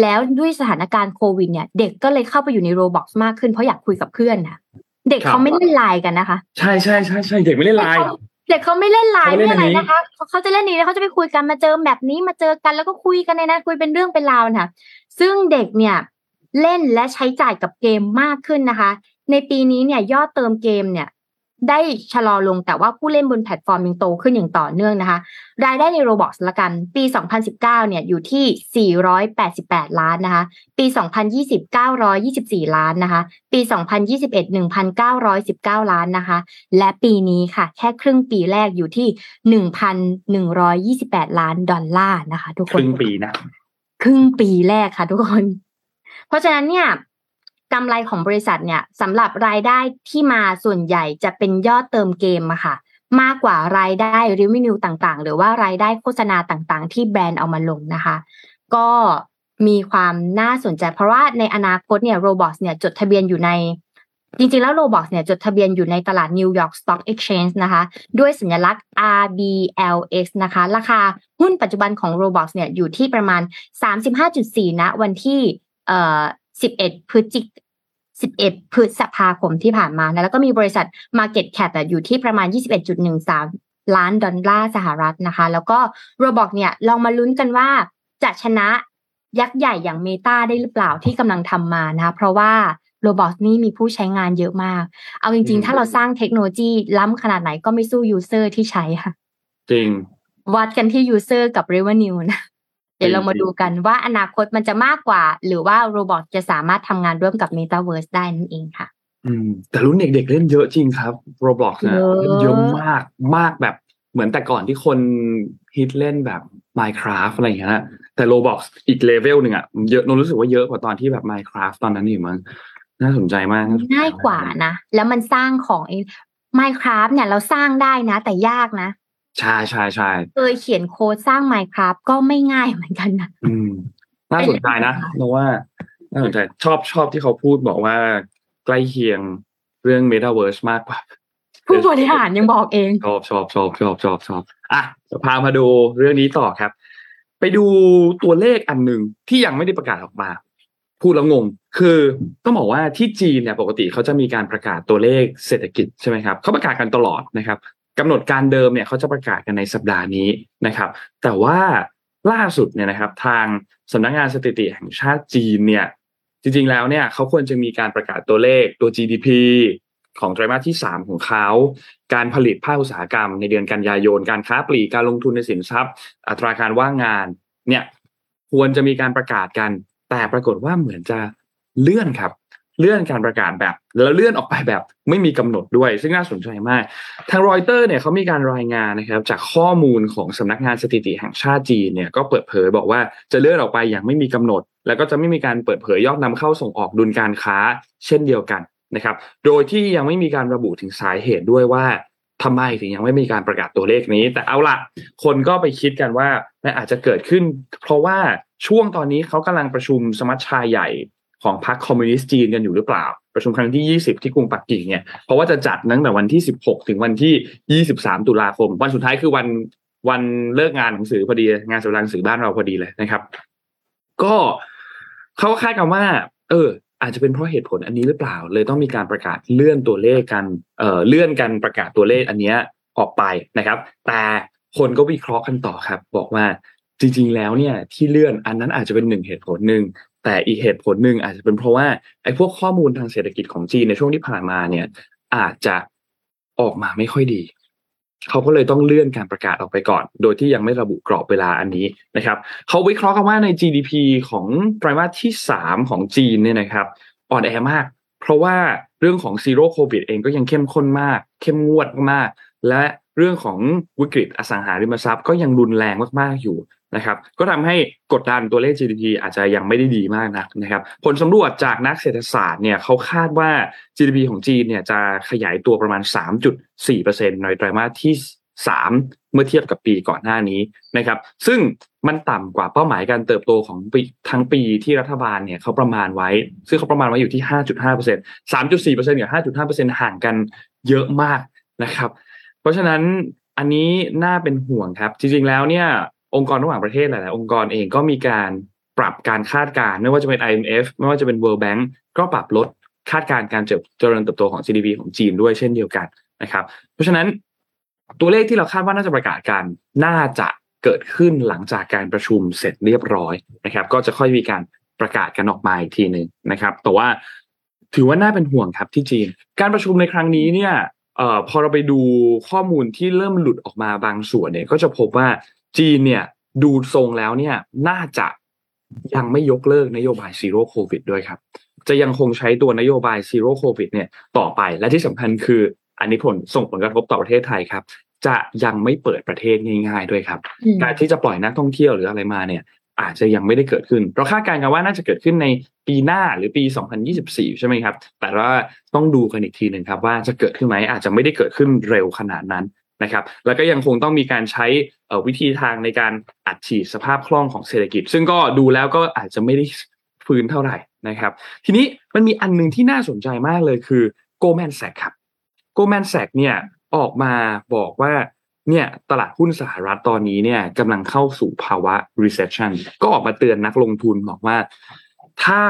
แล้วด้วยสถานการณ์โควิดเนี่ย เด็กก็เลยเข้าไปอยู่ใน Roblox มากขึ้นเพราะอยากคุยกับเพื่อนนะเด็กเขาไม่เล่นไลน์กันนะคะ ใช่ใช่ใช่ใช่เด็กไม่เล่นไลน์ เด็กเขาไม่เล่นไลน์เขาเล่ไม่นอะไรอันนี้นะคะเขาเขาจะเล่นนี้เขาจะไปคุยกันมาเจอแบบนี้มาเจอกันแล้วก็คุยกันในนั้นคุยเป็นเรื่องเป็นราวนะคะซึ่งเด็กเนี่ยเล่นและใช้จ่ายกับเกมมากขึ้นนะคะ ในปีนี้เนี่ยยอดเติมเกมเนี่ย ได้ชะลอลงแต่ว่าผู้เล่นบนแพลตฟอร์มยังโตขึ้นอย่างต่อเนื่องนะคะ รายได้ใน Roblox ละกัน ปี 2019 เนี่ยอยู่ที่ 488 ล้านนะคะ ปี 2020 924 ล้านนะคะ ปี 2021 1,919 ล้านนะคะ และปีนี้ค่ะ แค่ครึ่งปีแรกอยู่ที่ 1,128 ล้านดอลลาร์นะคะ ทุกคคนรึ่งปีนะ ครึ่งปีแรกค่ะ ทุกคน เพราะฉะนั้นเนี่ย กำไรของบริษัทเนี่ยสำหรับรายได้ที่มาส่วนใหญ่จะเป็นยอดเติมเกมอะค่ะ มากกว่ารายได้ revenue ต่างๆ หรือว่ารายได้โฆษณาต่างๆ ที่แบรนด์เอามาลงนะคะ ก็มีความน่าสนใจ เพราะว่าในอนาคตเนี่ย Roblox เนี่ยจดทะเบียนอยู่ในจริงๆ แล้ว Roblox เนี่ยจดทะเบียนอยู่ในตลาด New York Stock Exchange นะคะ ด้วยสัญลักษณ์ RBLX นะคะ ราคาหุ้นปัจจุบันของ Roblox เนี่ยอยู่ที่ประมาณ 35.4 นะ วันที่ 11 พฤศจิก11 พฤษภาคมที่ผ่านมานะแล้วก็มีบริษัท Market Cap อะอยู่ที่ประมาณ 21.13 ล้านดอลลาร์สหรัฐนะคะ แล้วก็ Roblox เนี่ยลองมาลุ้นกันว่าจะชนะยักษ์ใหญ่อย่าง Meta ได้หรือเปล่าที่กำลังทำมานะคะเพราะว่า Roblox นี่มีผู้ใช้งานเยอะมาก เอาจริงอืมๆถ้าเราสร้างเทคโนโลยีล้ำขนาดไหนก็ไม่สู้ user ที่ใช้ค่ะ จริง วัดกันที่ user กับ revenue นะ เดี๋ยวเรามาดูกันว่าอนาคตมันจะมากกว่า หรือว่า Roblox จะสามารถทำงานร่วมกับ Metaverse ได้นั่นเองค่ะ อืม แต่รุ่นเด็กๆเล่นเยอะจริงครับ Roblox นะเยอะเล่นเยอะมากมากแบบเหมือนแต่ก่อนที่คนฮิตเล่นแบบ Minecraft อะไรอย่างเงี้ยนะแต่ Roblox อีกเลเวลหนึ่งอะเยอะนนรู้สึกว่าเยอะกว่าตอนที่แบบ Minecraft ตอนนั้นอีกมั้งน่าสนใจมากน่สนใจมง่ายกว่านะ แล้วมันสร้างของเอง Minecraft เนี่ยเราสร้างได้นะ แต่ยากนะ ใช่ใช่ใช่เคยเขียนโค้ดสร้าง Minecraft ก็ไม่ง่ายเหมือนกันนะอืมน่าสนใจนะเพราะว่าน่าสนใจชอบชอบที่เขาพูดบอกว่าใกล้เคียงเรื่อง Metaverse มากกว่า ผู้บริหารยังบอกเองชอบชอบชอบชอบชอบชอบอะจะพามาดูเรื่องนี้ต่อครับ ไปดูตัวเลขอันหนึ่งที่ยังไม่ได้ประกาศออกมา พูดแล้วงง คือต้องบอกว่าที่จีนเนี่ยปกติเขาจะมีการประกาศตัวเลขเศรษฐกิจใช่ไหมครับเขาประกาศกันตลอดนะครับ กำหนดการเดิมเนี่ยเขาจะประกาศกันในสัปดาห์นี้นะครับ แต่ว่าล่าสุดเนี่ยนะครับ ทางสำนักงานสถิติแห่งชาติจีนเนี่ย จริงๆแล้วเนี่ยเขาควรจะมีการประกาศตัวเลขตัว GDP ของไตรมาสที่ 3 ของเขา การผลิตภาคอุตสาหกรรมในเดือนกันยายน การค้าปลีก การลงทุนในสินทรัพย์ อัตราการว่างงานเนี่ยควรจะมีการประกาศกัน แต่ปรากฏว่าเหมือนจะเลื่อนครับ เลื่อนการประกาศแบบ แล้วเลื่อนออกไปแบบไม่มีกำหนดด้วย ซึ่งน่าสนใจมาก ทางรอยเตอร์เนี่ยเขามีการรายงานนะครับจากข้อมูลของสำนักงานสถิติแห่งชาติจีนเนี่ยก็เปิดเผยบอกว่าจะเลื่อนออกไปอย่างไม่มีกำหนด แล้วก็จะไม่มีการเปิดเผยยอดนำเข้าส่งออกดุลการค้า เช่นเดียวกันนะครับ โดยที่ยังไม่มีการระบุถึงสาเหตุด้วยว่าทำไมถึงยังไม่มีการประกาศตัวเลขนี้ แต่เอาละคนก็ไปคิดกันว่ามันอาจจะเกิดขึ้น เพราะว่าช่วงตอนนี้เขากำลังประชุมสมัชชาใหญ่ของพรรคคอมมิวนิสต์จีนกันอยู่หรือเปล่าประชุมครั้งที่ 20 ที่กรุงปักกิ่งเนี่ยเพราะว่าจะจัดตั้งแต่วันที่ 16 ถึงวันที่ 23 ตุลาคม วันสุดท้ายคือวันวันเลิกงานหนังสือพอดีงานสัปดาห์หนังสือบ้านเราพอดีเลยนะครับ ก็เขาก็คาดกันว่า เออ อาจจะเป็นเพราะเหตุผลอันนี้หรือเปล่า เลยต้องมีการประกาศเลื่อนตัวเลขกันเอ่อเลื่อนกันประกาศตัวเลขอันเนี้ยออกไปนะครับ แต่คนก็วิเคราะห์กันต่อครับ บอกว่าจริง ๆ แล้วเนี่ยที่เลื่อนอันนั้นอาจจะเป็นหนึ่งเหตุผลหนึ่ง แต่อีกเหตุผลหนึ่งอาจจะเป็นเพราะว่าไอ้พวกข้อมูลทางเศรษฐกิจของจีนในช่วงที่ผ่านมาเนี่ย อาจจะออกมาไม่ค่อยดี เขาก็เลยต้องเลื่อนการประกาศออกไปก่อน โดยที่ยังไม่ระบุกรอบเวลาอันนี้นะครับ เขาวิเคราะห์กันว่าใน GDP ของไตรมาสที่สามของจีนเนี่ยนะครับอ่อนแอมาก เพราะว่าเรื่องของซีโร่โควิดเองก็ยังเข้มข้นมาก เข้มงวดมาก และเรื่องของวิกฤตอสังหาริมทรัพย์ก็ยังรุนแรงมากๆอยู่ นะครับก็ทำให้กดดันตัวเลข GDP อาจจะยังไม่ได้ดีมากนักนะครับผลสำรวจจากนักเศรษฐศาสตร์เนี่ยเขาคาดว่า GDP ของจีนเนี่ยจะขยายตัวประมาณ 3.4%ในไตรมาสที่ 3 เมื่อเทียบกับปีก่อนหน้านี้นะครับซึ่งมันต่ำกว่าเป้าหมายการเติบโตของปีทั้งปีที่รัฐบาลเนี่ยเขาประมาณไว้ ซึ่งเขาประมาณไว้อยู่ที่ 5.5% 3.4%กับ 5.5%ห่างกันเยอะมากนะครับ เพราะฉะนั้นอันนี้น่าเป็นห่วงครับ จริงๆแล้วเนี่ย องค์กรระหว่างประเทศหลายๆองค์กรเองก็มีการปรับการคาดการณ์ไม่ว่าจะเป็น IMF ไม่ว่าจะเป็น World Bank ก็ปรับลดคาดการณ์การเจริญเติบโตของ GDP ของจีนด้วยเช่นเดียวกันนะครับ เพราะฉะนั้นตัวเลขที่เราคาดว่าน่าจะประกาศกันน่าจะเกิดขึ้นหลังจากการประชุมเสร็จเรียบร้อยนะครับ ก็จะค่อยมีการประกาศกันออกมาอีกทีหนึ่งนะครับ แต่ว่าถือว่าน่าเป็นห่วงครับที่จีน การประชุมในครั้งนี้เนี่ยเออพอเราไปดูข้อมูลที่เริ่มหลุดออกมาบางส่วนเนี่ย ก็จะพบว่า จีนเนี่ยดูทรงแล้วเนี่ยน่าจะยังไม่ยกเลิกนโยบายซีโร่โควิดด้วยครับ จะยังคงใช้ตัวนโยบายซีโร่โควิดเนี่ยต่อไปและที่สำคัญคืออันนี้ผลส่งผลกระทบต่อประเทศไทยครับ จะยังไม่เปิดประเทศง่าย ๆด้วยครับอืมการที่จะปล่อยนักท่องเที่ยวหรืออะไรมาเนี่ยอาจจะยังไม่ได้เกิดขึ้น เราคาดการณ์กันว่าน่าจะเกิดขึ้นในปีหน้าหรือปี 2024 ใช่ไหมครับ แต่ว่าต้องดูกันอีกทีหนึ่งครับว่าจะเกิดขึ้นไหมอาจจะไม่ได้เกิดขึ้นเร็วขนาดนั้น นะครับแล้วก็ยังคงต้องมีการใช้วิธีทางในการอัดฉีดสภาพคล่องของเศรษฐกิจ ซึ่งก็ดูแล้วก็อาจจะไม่ได้ฟื้นเท่าไหร่นะครับ ทีนี้มันมีอันหนึงที่น่าสนใจมากเลยคือ Goldman Sachs ครับ Goldman Sachs เนี่ยออกมาบอกว่าเนี่ยตลาดหุ้นสหรัฐตอนนี้เนี่ยกำลังเข้าสู่ภาวะ recession ก็ออกมาเตือนนักลงทุนบอกว่าถ้า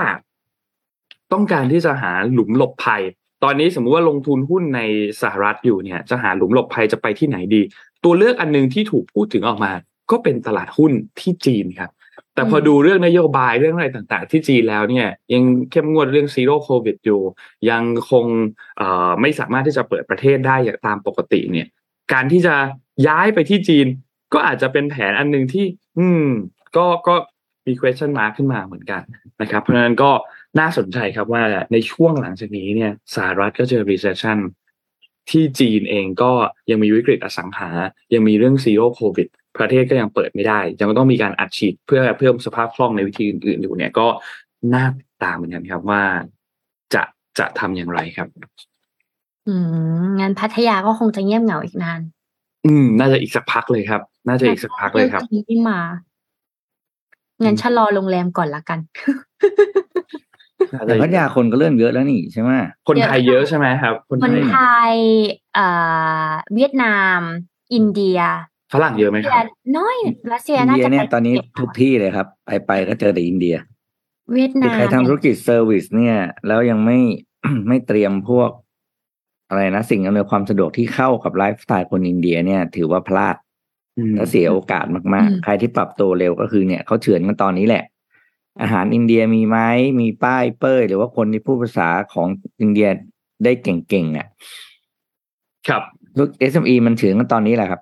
ต้องการที่จะหาหลุมหลบภัย ตอนนี้สมมุติว่าลงทุนหุ้นในสหรัฐอยู่เนี่ย จะหาหลุมหลบภัยจะไปที่ไหนดี ตัวเลือกอันหนึ่งที่ถูกพูดถึงออกมา ก็เป็นตลาดหุ้นที่จีนครับ แต่พอดูเรื่องนโยบายเรื่องอะไรต่างๆ ที่จีนแล้วเนี่ย ยังเข้มงวดเรื่องซีโร่โควิดอยู่ ยังคงไม่สามารถที่จะเปิดประเทศได้อย่างตามปกติเนี่ย การที่จะย้ายไปที่จีน ก็อาจจะเป็นแผนอันหนึ่งที่ อืม ก็ก็มี question mark ขึ้นมาเหมือนกันนะครับ เพราะฉะนั้นก็ น่าสนใจครับว่าในช่วงหลังจากนี้เนี่ยสหรัฐก็เจอ recession ที่จีนเองก็ยังมีวิกฤตอสังหา ยังมีเรื่องซีโร่โควิดประเทศก็ยังเปิดไม่ได้ ยังต้องมีการอัดฉีดเพื่อเพิ่มสภาพคล่องในวิธีอื่นๆอยู่เนี่ยก็น่าติดตามเหมือนกันครับว่าจะจะทำอย่างไรครับ อืมงั้นพัทยาก็คงจะเงียบเหงาอีกนาน อืม น่าจะอีกสักพักเลยครับ น่าจะอีกสักพักเลยครับรื่องนี้ไม่มางั้นชะลอโรงแรมก่อนละกันน่า แต่จะพัทยาคนก็เริ่มเยอะแล้วนี่ใช่ไหมคนไทยเยอะใช่ไหมครับ คนคนไทยไทยเอ่อเวียดนาม อินเดียฝรั่งเยอะไหมครับน้อยรัสเซียอินน่าเดียจะเนี่ยไปตอนนี้เก็บทุกที่เลยครับ ไปไปก็เจอแต่อินเดีย เวียดนาใครมทำธุรกิจเซอร์วิสเนี่ย แล้วยังไม่ไม่เตรียมพวก อะไรนะสิ่งอำนวยความสะดวกที่เข้ากับไลฟ์สไตล์คนอินเดียเนี่ย ถือว่าพลาดอืมและเสียโอกาสมากๆ ใครที่ปรับตัวเร็วก็คือเนี่ยเขาเฉือนกันตอนนี้แหละ อาหารอินเดียมีไหมมีป้ายเป้ยหรือว่าคนที่พูดภาษาของอินเดียได้เก่งๆอะ ครับลูก SME มันเฉือนกันตอนนี้แหละครับ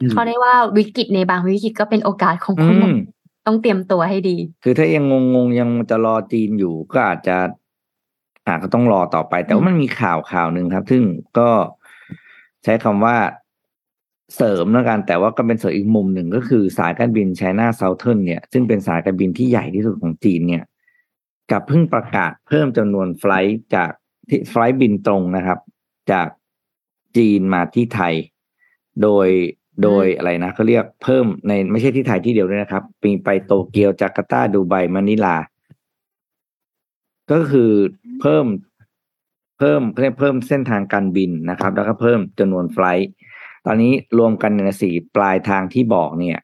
อืมเขาได้ว่าวิกฤตในบางวิกฤตก็เป็นโอกาสของอืคุณมต้องเตรียมตัวให้ดี คือถ้ายังงงๆยังจะรอจีนอยู่ก็อาจจะอาจก็ต้องรอต่อไป แต่ว่ามันมีข่าวข่าวหนึ่งครับ ซึ่งก็ใช้คำว่า เสริมแล้วกันแต่ว่าก็เป็นเสริมอีกมุมหนึ่งก็คือสายการบินไชน่าเซาเทิร์นเนี่ยซึ่งเป็นสายการบินที่ใหญ่ที่สุดของจีนเนี่ยกับเพิ่งประกาศเพิ่มจำนวนไฟล์จากที่ไฟล์บินตรงนะครับ จากจีนมาที่ไทย โดยโดยอะไรนะเขาเรียกเพิ่มในไม่ใช่ที่ไทยที่เดียวด้วยนะครับมีไปโตเกียวจาการ์ตาดูไบมะนิลา ก็คือเพิ่มเพิ่มเรียกเพิ่มเส้นทางการบินนะครับ แล้วก็เพิ่มจำนวนไฟล์ ตอนนี้รวมกันในสี่ปลายทางที่บอกเนี่ย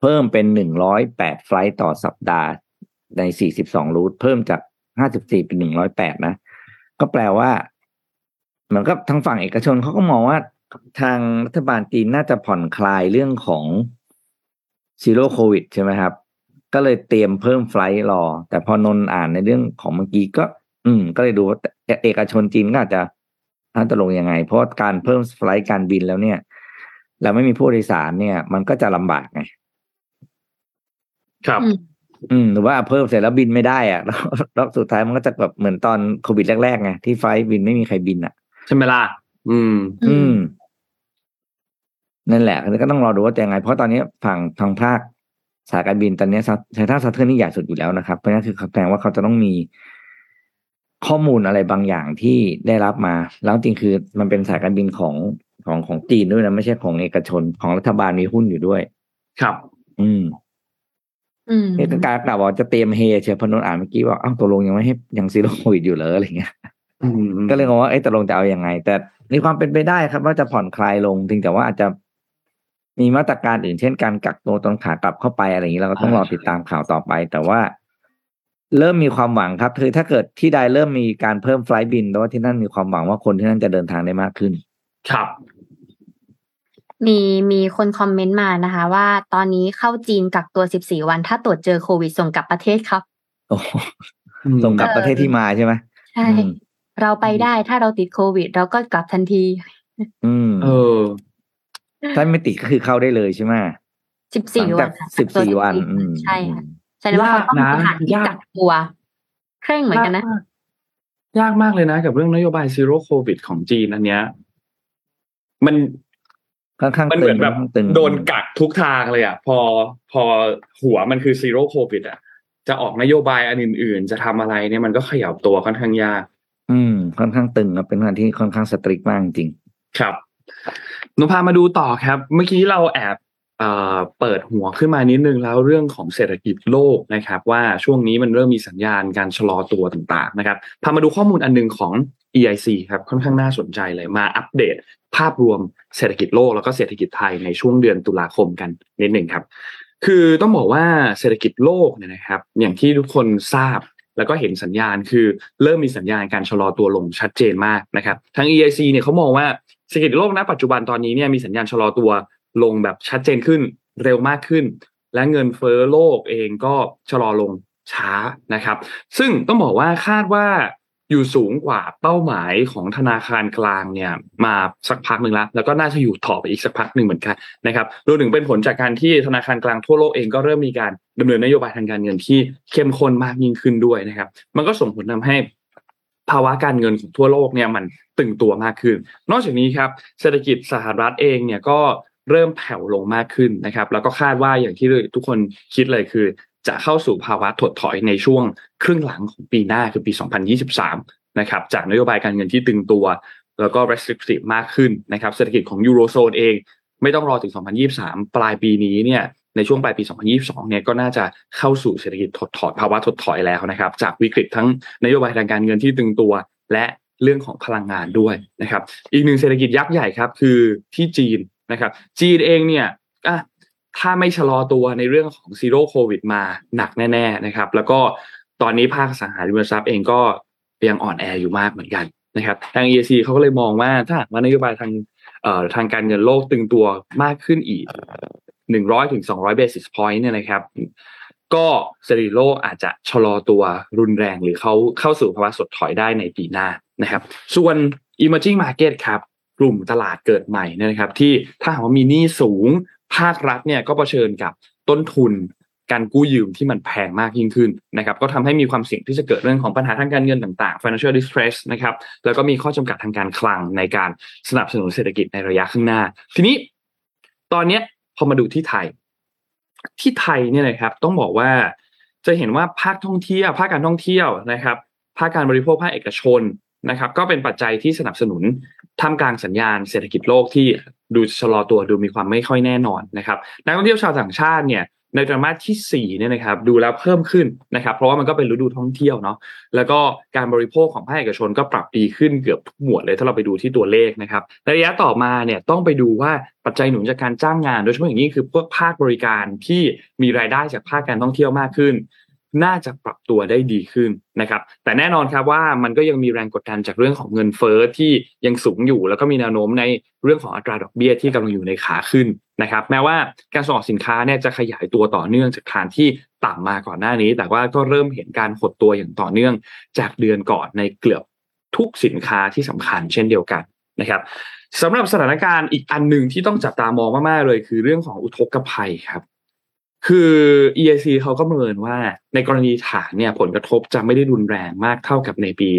เพิ่มเป็นหนึ่งร้อยแปดไฟล์ต่อสัปดาห์ในสี่สิบสอง route เพิ่มจากห้าสิบสี่เป็นหนึ่งร้อยแปดนะ ก็แปลว่าเหมือนกับทางฝั่งเอกชนเขาก็มองว่าทางรัฐบาลจีนน่าจะผ่อนคลายเรื่องของซีโร่โควิดใช่ไหมครับ ก็เลยเตรียมเพิ่ม flight รอ แต่พอนนอ่านในเรื่องของเมื่อกี้ก็ อืม ก็เลยดูว่าเอกชนจีนก็อาจจะ น่าจะลงยังไง เพราะการเพิ่ม flight การบินแล้วเนี่ยแล้วไม่มีผู้โดยสารเนี่ย มันก็จะลำบากไงครับอืมอืมหรือว่าเพิ่มเสร็จแล้วบินไม่ได้อะแล้วแล้วสุดท้ายมันก็จะแบบเหมือนตอนโควิดแรกๆไงที่ flight บินไม่มีใครบินอะใช่ไหมล่ะอืม อืมนั่นแหละก็ต้องรอดูว่าจะยังไง เพราะตอนนี้ฝั่งทางภาคสายการบินตอนนี้ China Southern นี่ใหญ่สุดอยู่แล้วนะครับ เพราะนั่นคือแสดงว่าเขาจะต้องมี ข้อมูลอะไรบางอย่างที่ได้รับมา แล้วจริงคือมันเป็นสายการบินของของของจีนด้วยนะ ไม่ใช่ของเอกชนของรัฐบาลมีหุ้นอยู่ด้วย ครับ อืม อืมเอกการกล่าวว่าจะเตรียมเฮเชียร์พนนอ่านเมื่อกี้ว่าอ้าวตกลงยังไม่ให้ยัง Zero COVID อยู่เหรออะไรเงี้ยอืมก็เลยงงว่าเอ๊ะตกลงจะเอาอยัางไง แต่มีความเป็นไปได้ครับ ว่าจะผ่อนคลายลงถึงแต่ว่าอาจจะมีมาตรการอื่นเช่นการกักตัวตอนขากลับเข้าไปอะไรอย่างนี้เราก็ต้องรอติดตามข่าวต่อไป แต่ว่า เริ่มมีความหวังครับคือถ้าเกิดที่ใดเริ่มมีการเพิ่ม flight บินแปลว่าที่นั่นมีความหวังว่าคนที่นั่นจะเดินทางได้มากขึ้น ครับ มีมีคนคอมเมนต์มานะคะ ว่าตอนนี้เข้าจีนกักตัว14วัน ถ้าตรวจเจอโควิดส่งกลับประเทศครับโอ้โหส่งกลับประเทศที่มาใช่ไหมใช่อืมเราไปได้ถ้าเราติดโควิด เราก็กลับทันที อืมเออถ้าไม่ติดก็คือเข้าได้เลยใช่ไหม14วันค่ะสิบสี่วันกักตัวอืมใช่ค่ะ แสดงว่าเขาต้องมีสถานที่ยากนะกักตัว เคร่งเหมือนกันนะยากมากยากมากเลยนะ กับเรื่องนโยบาย Zero COVID ของจีนอันเนี้ย มันค่อนข้างมันเหมือนแบบค่อนข้างตึงโดนกักทุกทางเลยอะ พอพอหัวมันคือ Zero COVID อะ จะออกนโยบายอันอื่น ๆ จะทำอะไรเนี่ยมันก็ขยับตัวค่อนข้างยาก อืม ค่อนข้างตึงครับเป็นงานที่ค่อนข้าง strict มากจริง ครับนพามาดูต่อครับ เมื่อกี้เราแอบ เปิดหัวขึ้นมานิดนึงแล้วเรื่องของเศรษฐกิจโลกนะครับ ว่าช่วงนี้มันเริ่มมีสัญญาณการชะลอตัวต่างๆนะครับพามาดูข้อมูลอันหนึงของ EIC ครับค่อนข้างน่าสนใจเลยมาอัปเดต ภาพรวมเศรษฐกิจโลกแล้วก็เศรษฐกิจไทยในช่วงเดือนตุลาคมกันนิดหนึ่งครับ คือต้องบอกว่าเศรษฐกิจโลกเนี่ยนะครับ อย่างที่ทุกคนทราบแล้วก็เห็นสัญญาณคือเริ่มมีสัญญาณการชะลอตัวลงชัดเจนมากนะครับทาง EIC เนี่ยเขามองว่าเศรษฐกิจโลกณปัจจุบันตอนนี้เนี่ยมีสัญญาณชะลอตัว ลงแบบชัดเจนขึ้นเร็วมากขึ้น และเงินเฟ้อโลกเองก็ชะลอลงช้านะครับ ซึ่งต้องบอกว่าคาดว่าอยู่สูงกว่าเป้าหมายของธนาคารกลางเนี่ยมาสักพักหนึ่งแล้ว แล้วก็น่าจะอยู่ต่อไปอีกสักพักหนึ่งเหมือนกันนะครับรวมถึงเป็นผลจากการที่ธนาคารกลางทั่วโลกเองก็เริ่มมีการดำเนินนโยบายทางการเงินที่เข้มข้นมากยิ่งขึ้นด้วยนะครับ มันก็ส่งผลทำให้ภาวะการเงินของทั่วโลกเนี่ยมันตึงตัวมากขึ้น นอกจากนี้ครับเศรษฐกิจสหรัฐเองเนี่ยก็ เริ่มแผ่วลงมากขึ้นนะครับ แล้วก็คาดว่าอย่างที่ทุกคนคิดเลยคือ จะเข้าสู่ภาวะถดถอยในช่วงครึ่งหลังของปีหน้าคือปี 2023 นะครับ จากนโยบายการเงินที่ตึงตัว แล้วก็ restrictive มากขึ้นนะครับเศรษฐกิจของยูโรโซนเอง ไม่ต้องรอถึง 2023 ปลายปีนี้เนี่ยในช่วงปลายปี 2022 เนี่ยก็น่าจะเข้าสู่เศรษฐกิจถดถอยภาวะถดถอยแล้วนะครับ จากวิกฤตทั้งนโยบายทางการเงินที่ตึงตัว และเรื่องของพลังงานด้วยนะครับ อีกหนึ่งเศรษฐกิจยักษ์ใหญ่ครับ คือที่จีน นะครับ จีนเองเนี่ยถ้าไม่ชะลอตัวในเรื่องของ Zero COVID มาหนักแน่ๆนะครับ แล้วก็ตอนนี้ภาคสังหาริมทรัพย์เองก็ยังอ่อนแออยู่มากเหมือนกันนะครับทาง EIC เขาก็เลยมองว่าถ้าหากว่านโยบายทางเอ่อทางการเงินโลกตึงตัวมากขึ้นอีกหนึ่งร้อยถึงสองร้อย basis point เนี่ยนะครับ ก็เศรษฐกิจโลกอาจจะชะลอตัวรุนแรงหรือเขาเข้าสู่ภาวะสดถอยได้ในปีหน้านะครับ ส่วน emerging market ครับ กลุ่มตลาดเกิดใหม่เนี่ยนะครับ ที่ถ้าหากว่ามีหนี้สูงภาครัฐเนี่ยก็เผชิญกับต้นทุนการกู้ยืมที่มันแพงมากยิ่งขึ้นนะครับก็ทำให้มีความเสี่ยงที่จะเกิดเรื่องของปัญหาทางการเงินต่างๆ financial distress นะครับแล้วก็มีข้อจำกัดทางการคลังในการสนับสนุนเศรษฐกิจในระยะข้างหน้า ทีนี้ตอนเนี้ยพอมาดูที่ไทย ที่ไทยเนี่ยนะครับต้องบอกว่าจะเห็นว่าภาคท่องเที่ยว ภาคการท่องเที่ยวนะครับ ภาคการบริโภคภาคเอกชนนะครับ ก็เป็นปัจจัยที่สนับสนุน ท่ามกลางสัญญาณเศรษฐกิจโลกที่ดูชะลอตัวดูมีความไม่ค่อยแน่นอนนะครับนักท่องเที่ยวชาวต่างชาติเนี่ยในไตรมาสที่สี่เนี่ยนะครับดูแล้วเพิ่มขึ้นนะครับ เพราะว่ามันก็เป็นฤดูท่องเที่ยวเนาะแล้วก็การบริโภคของภาคเอกชนก็ปรับดีขึ้นเกือบทุกหมวดเลยถ้าเราไปดูที่ตัวเลขนะครับระยะต่อมาเนี่ยต้องไปดูว่าปัจจัยหนุนจากการจ้างงาน โดยเฉพาะอย่างยิ่งคือพวกภาคบริการที่มีรายได้จากภาคการท่องเที่ยวมากขึ้น น่าจะปรับตัวได้ดีขึ้นนะครับ แต่แน่นอนครับว่ามันก็ยังมีแรงกดดันจากเรื่องของเงินเฟ้อที่ยังสูงอยู่ แล้วก็มีแนวโน้มในเรื่องของอัตราดอกเบี้ยที่กำลังอยู่ในขาขึ้นนะครับ แม้ว่าการส่งออกสินค้าเนี่ยจะขยายตัวต่อเนื่องจากฐานที่ต่ำมาก่อนหน้านี้ แต่ว่าก็เริ่มเห็นการหดตัวอย่างต่อเนื่องจากเดือนก่อนในเกือบทุกสินค้าที่สำคัญเช่นเดียวกันนะครับสำหรับสถานการณ์อีกอันหนึ่งที่ต้องจับตามองมากๆเลย คือเรื่องของอุทกภัยครับ คือ EIC เขาก็ประเมินว่าในกรณีฐานเนี่ยผลกระทบจะไม่ได้รุนแรงมากเท่ากับในปี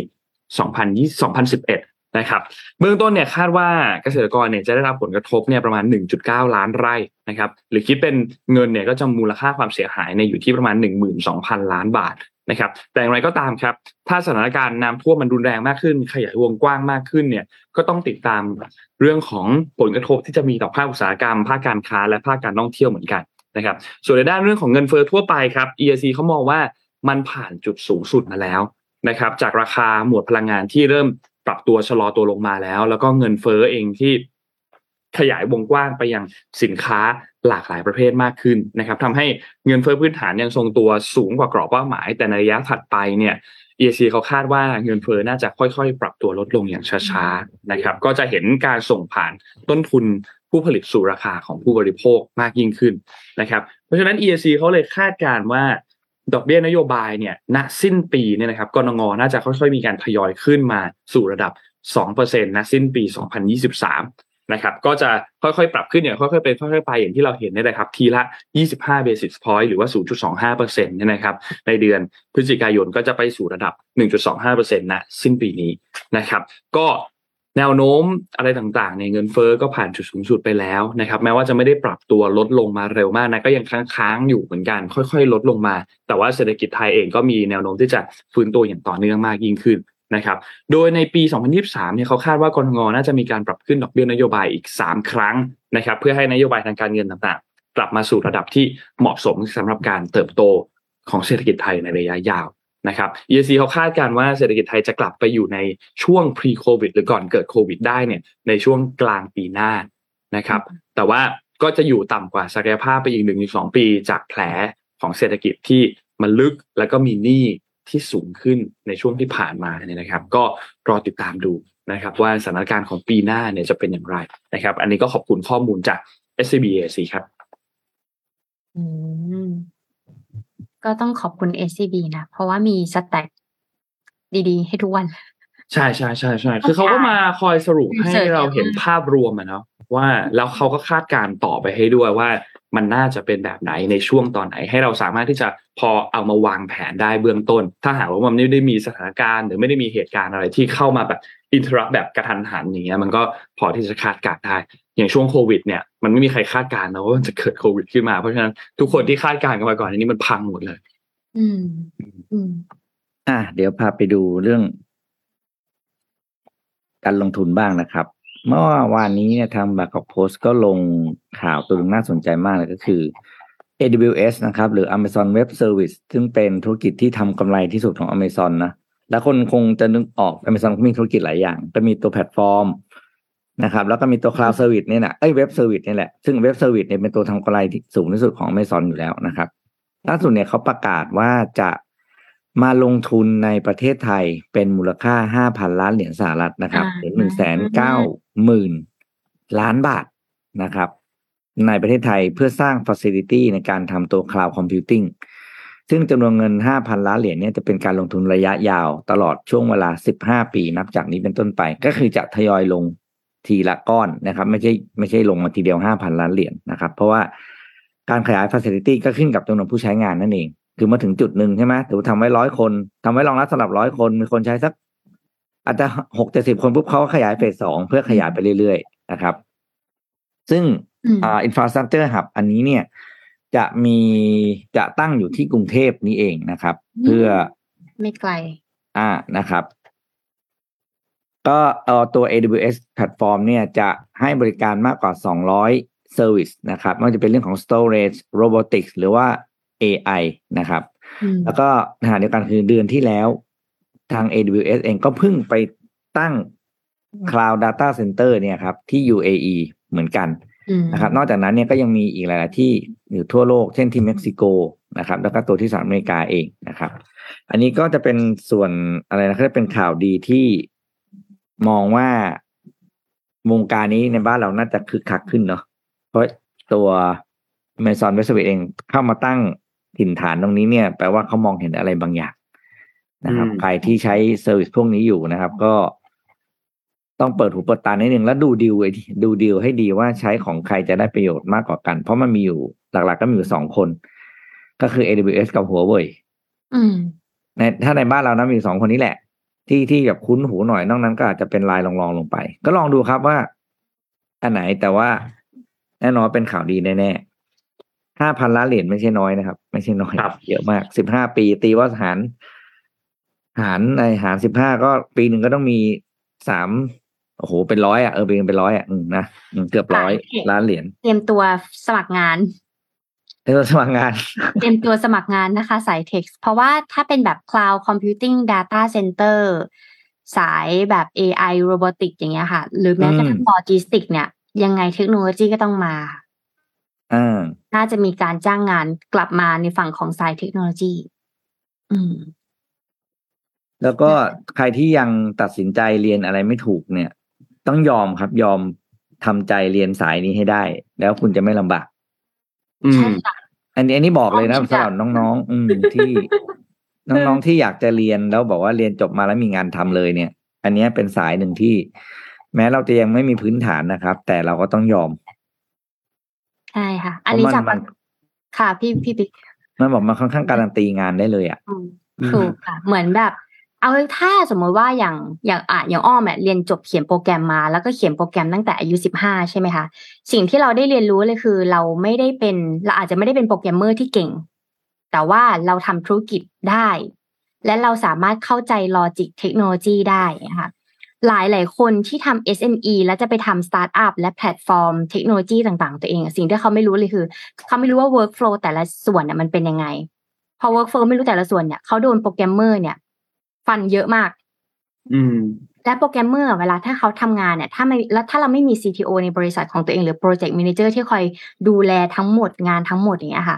2011นะครับเบื้องต้นเนี่ยคาดว่าเกษตรกรเนี่ยจะได้รับผลกระทบเนี่ยประมาณ 1.9 ล้านไร่นะครับหรือคิดเป็นเงินเนี่ยก็จะมูลค่าความเสียหายในยอยู่ที่ประมาณ 12,000 ล้านบาทนะครับแต่อย่างไรก็ตามครับ ถ้าสถานการณ์น้ำท่วมมันรุนแรงมากขึ้น ขยายวงกว้างมากขึ้นเนี่ยก็ต้องติดตามเรื่องของผลกระทบที่จะมีต่อภาคอุตสาหกรรม ภาคการค้าและภาคการท่องเที่ยวเหมือนกัน นะครับส่วนในด้านเรื่องของเงินเฟ้อทั่วไปครับ EIC เขามองว่ามันผ่านจุดสูงสุดมาแล้วนะครับจากราคาหมวดพลังงานที่เริ่มปรับตัวชะลอตัวลงมาแล้ว แล้วก็เงินเฟ้อเองที่ขยายวงกว้างไปยังสินค้าหลากหลายประเภทมากขึ้นนะครับทำให้เงินเฟ้อพื้นฐานยังทรงตัวสูงกว่ากรอบเป้าหมาย แต่ในระยะถัดไปเนี่ย EIC เขาคาดว่าเงินเฟ้อน่าจะค่อยๆ ปรับตัวลดลงอย่างช้าๆนะครับก็จะเห็นการส่งผ่านต้นทุน ผู้ผลิตสู่ราคาของผู้บริโภคมากยิ่งขึ้นนะครับ เพราะฉะนั้น EIC เขาเลยคาดการว่าดอกเบี้ยนโยบายเนี่ยณสิ้นปีเนี่ยนะครับกรงงน่าจะค่อยๆมีการทยอยขึ้นมาสู่ระดับ2%ณสิ้นปี 2023 นะครับ ก็จะค่อยๆ ปรับขึ้นอย่างค่อยๆเป็นค่อยๆไปอย่างที่เราเห็นนี่แหละครับ ทีละ 25 basis point หรือว่า 0.25%เนี่ยนะครับ ในเดือนพฤศจิกายนก็จะไปสู่ระดับ 1.25%ณสิ้นปีนี้นะครับ ก็ แนวโน้มอะไรต่างๆเนี่ยเงินเฟอ้อก็ผ่านจุดสูงสุดไปแล้วนะครับ แม้ว่าจะไม่ได้ปรับตัวลดลงมาเร็วมากนะก็ยังค้างๆอยู่เหมือนกัน ค่อยๆ ลดลงมา แต่ว่าเศรษฐกิจไทยเองก็มีแนวโน้มที่จะฟื้นตัวอย่างต่อเนื่องมากยิ่งขึ้นนะครับ โดยในปี 2023 เนี่ยเขาคาดว่ากรงงน่าจะมีการปรับขึ้นดอกเบี้ยนโยบายอีก 3 ครั้งนะครับ เพื่อให้นโยบายทางการเงินต่างๆ กลับมาสู่ระดับที่เหมาะสมสำหรับการเติบโตของเศรษฐกิจไทยในระยะยาว นะครับ EIC เขาคาดการว่าเศรษฐกิจไทยจะกลับไปอยู่ในช่วง pre covid หรือก่อนเกิดโควิดได้เนี่ยในช่วงกลางปีหน้านะครับ แต่ว่าก็จะอยู่ต่ำกว่าศักยภาพไปอีกหนึ่งถึงสองปี จากแผลของเศรษฐกิจที่มันลึกแล้วก็มีหนี้ที่สูงขึ้นในช่วงที่ผ่านมาเนี่ยนะครับ ก็รอติดตามดูนะครับ ว่าสถานการณ์ของปีหน้าเนี่ยจะเป็นอย่างไรนะครับ อันนี้ก็ขอบคุณข้อมูลจาก SCBAC ครับ อืม ก็ต้องขอบคุณ SCB นะ เพราะว่ามีสแต็กดีๆ ให้ทุกวัน ใช่ใช่ใช่ใช่คือเขาก็มาคอยสรุปให้เราเห็นภาพรวมอะเนาะว่าแล้วเขาก็คาดการต่อไปให้ด้วยว่ามันน่าจะเป็นแบบไหนในช่วงตอนไหน ให้เราสามารถที่จะพอเอามาวางแผนได้เบื้องต้น ถ้าหากว่ามันไม่ได้มีสถานการณ์ หรือไม่ได้มีเหตุการณ์อะไรที่เข้ามาแบบอินทรัพแบบกระทันหันอย่างเงี้ยมันก็พอที่จะคาดการได้ อย่างช่วงโควิดเนี่ยมันไม่มีใครคาดการณ์นะว่ามันจะเกิดโควิดขึ้นมา เพราะฉะนั้นทุกคนที่คาดการณ์กันมาก่อนอันนี้มันพังหมดเลย อืม อืม อะเดี๋ยวพาไปดูเรื่อง การลงทุนบ้างนะครับ เมื่อวานนี้เนี่ยทางบากอกโพสก็ลงข่าวตัวหนึงน่าสนใจมากเลยก็คือ AWS นะครับ หรือ Amazon Web Service ซึ่งเป็นธุรกิจที่ทำกำไรที่สุดของ Amazon นะ แล้วคนคงจะนึกออก Amazon ก็มีธุรกิจหลายอย่างก็มีตัวแพลตฟอร์ม นะครับ แล้วก็มีตัว Cloud Service เนี่ยนะเอ้ย Web Service นี่แหละ ซึ่ง Web Service เนี่ยเป็นตัวทำกำไรที่สูงที่สุดของ Amazon อยู่แล้วนะครับล่าสุดเนี่ยเขาประกาศว่าจะมาลงทุนในประเทศไทยเป็นมูลค่าห้าพันล้านเหรียญสหรัฐนะครับอ่าหรือหนึ่งแสนเก้าหมื่นล้านบาทนะครับ ในประเทศไทยเพื่อสร้าง Facility ในการทำตัว Cloud Computing ซึ่งจำนวนเงิน 5,000 ล้านเหรียญเนี่ยจะเป็นการลงทุนระยะยาวตลอดช่วงเวลา 15 ปีนับจากนี้เป็นต้นไป ก็คือจะทยอยลง ทีละก้อนนะครับ ไม่ใช่ไม่ใช่ลงมาทีเดียว5,000ล้านเหรียญนะครับ เพราะว่าการขยาย Facility ก็ขึ้นกับจำนวนผู้ใช้งานนั่นเอง คือมาถึงจุดหนึ่งใช่ไหมถือว่าทำไว้ร้อยคนทำไว้รองรับสำหรับร้อยคน มีคนใช้สัก อาจจะหกเจ็ดสิบคนปุ๊บเขาก็ขยายเฟสสองเพื่อขยายไปเรื่อยๆนะครับ ซึ่งอืมอ่า infrastructure hub อันนี้เนี่ย จะมีจะตั้งอยู่ที่กรุงเทพนี้เองนะครับอืมเพื่อไม่ไกล อ่านะครับ ก็เอ่อตัว AWS แพลตฟอร์มเนี่ยจะให้บริการมากกว่า service นะครับไม่ว่าจะเป็นเรื่องของ storage robotics หรือว่า AI นะครับอืมแล้วก็ในขณะเดียวกันคือเดือนที่แล้ว ทาง AWS เองก็เพิ่งไปตั้ง Cloud Data Center เนี่ยครับ ที่ UAE เหมือนกันอืมนะครับ นอกจากนั้นเนี่ยก็ยังมีอีกหลาย ๆ ที่อยู่ทั่วโลก เช่นที่เม็กซิโกนะครับ แล้วก็ตัวที่สหรัฐอเมริกาเองนะครับ อันนี้ก็จะเป็นส่วนอะไรนะก็จะเป็นข่าวดีที่ มองว่าวงการนี้ในบ้านเราน่าจะคึกคักขึ้นเนาะเพราะตัว Amazon Web Services เองเข้ามาตั้งถิ่นฐานตรงนี้เนี่ย แปลว่าเขามองเห็นอะไรบางอย่างนะครับอืมใครที่ใช้ service พวกนี้อยู่นะครับ ก็ต้องเปิดหูเปิดตานิดหนึ่งแล้วดูดีลไอ้ที่ดูดีลให้ดีว่าใช้ของใครจะได้ประโยชน์มากกว่ากัน เพราะมันมีอยู่หลักๆก็มีอยู่สองคน ก็คือ AWS กับ Huawei อืมในถ้าในบ้านเรานะมีอยู่สองคนนี้แหละ ที่ที่แบบคุ้นหูหน่อยนอกนั้นก็อาจจะเป็นลายลองๆลงไป ก็ลองดูครับว่าอันไหนแต่ว่าแน่นอนเป็นข่าวดีแน่ๆห้าพันล้านเหรียญไม่ใช่น้อยนะครับ ไม่ใช่น้อยครับเยอะมากสิบห้าปี ตีว่าหารหารในหารสิบห้าก็ปีหนึ่งก็ต้องมีสามโอ้โหเป็นร้อยอะเออปีนึงเป็นร้อยอะอืมนะอืมเกือบร้อยค่ะล้านเหรียญเตรียมตัวสมัครงาน ในตัวสมัครงานเตรียมตัวสมัครงานนะคะสายเท็กซ์เพราะว่าถ้าเป็นแบบ cloud computing data center สายแบบ AI robotic อย่างเงี้ยค่ะ หรือแม้กระทั่งอืม logistic เนี่ย ยังไงเทคโนโลยีก็ต้องมาอ่าน่าจะมีการจ้างงานกลับมาในฝั่งของสายเทคโนโลยี อืม แล้วก็ใครที่ยังตัดสินใจเรียนอะไรไม่ถูกเนี่ย ต้องยอมครับยอมทำใจเรียนสายนี้ให้ได้ แล้วคุณจะไม่ลำบากอืใช่มค่ะ อันนี้อันนี้บอกเลยนะต้องคิดสำหรับอะน้องๆอืมที่ น้องๆที่อยากจะเรียนแล้วบอกว่าเรียนจบมาแล้วมีงานทำเลยเนี่ย อันเนี้ยเป็นสายหนึ่งที่ แม้เราจะยังไม่มีพื้นฐานนะครับ แต่เราก็ต้องยอมใช่ค่ะเพอันราะนี้มันจากมันค่ะพี่พี่ปิ๊กมันบอกมันค่อนข้างการันตีงานได้เลยอะอืมถูกค่ะ เหมือนแบบ เอาถ้าสมมติว่าอย่างอย่างอะอย่างอ้อมเนี่ยเรียนจบเขียนโปรแกรมมา แล้วก็เขียนโปรแกรมตั้งแต่อายุสิบห้าใช่ไหมคะสิ่งที่เราได้เรียนรู้เลยคือ เราไม่ได้เป็นเราอาจจะไม่ได้เป็นโปรแกรมเมอร์ที่เก่ง แต่ว่าเราทำธุรกิจได้ และเราสามารถเข้าใจ logic เทคโนโลยีได้นะคะหลายหลายๆคนที่ทำ SME แล้วจะไปทำสตาร์ทอัพและแพลตฟอร์มเทคโนโลยีต่างๆ ตัวเองสิ่งที่เขาไม่รู้เลยคือ เขาไม่รู้ว่า workflow แต่ละส่วนเนี่ยมันเป็นยังไง พอ workflow ไม่รู้แต่ละส่วนเนี่ยเขาโดนโปรแกรมเมอร์เนี่ย ฟันเยอะมาก อืม และโปรแกรมเมอร์เวลาถ้าเขาทำงานเนี่ย ถ้าไม่แล้วถ้าเราไม่มี CTO ในบริษัทของตัวเองหรือ Project Manager ที่คอยดูแลทั้งหมดงานทั้งหมดอย่างเงี้ยค่ะ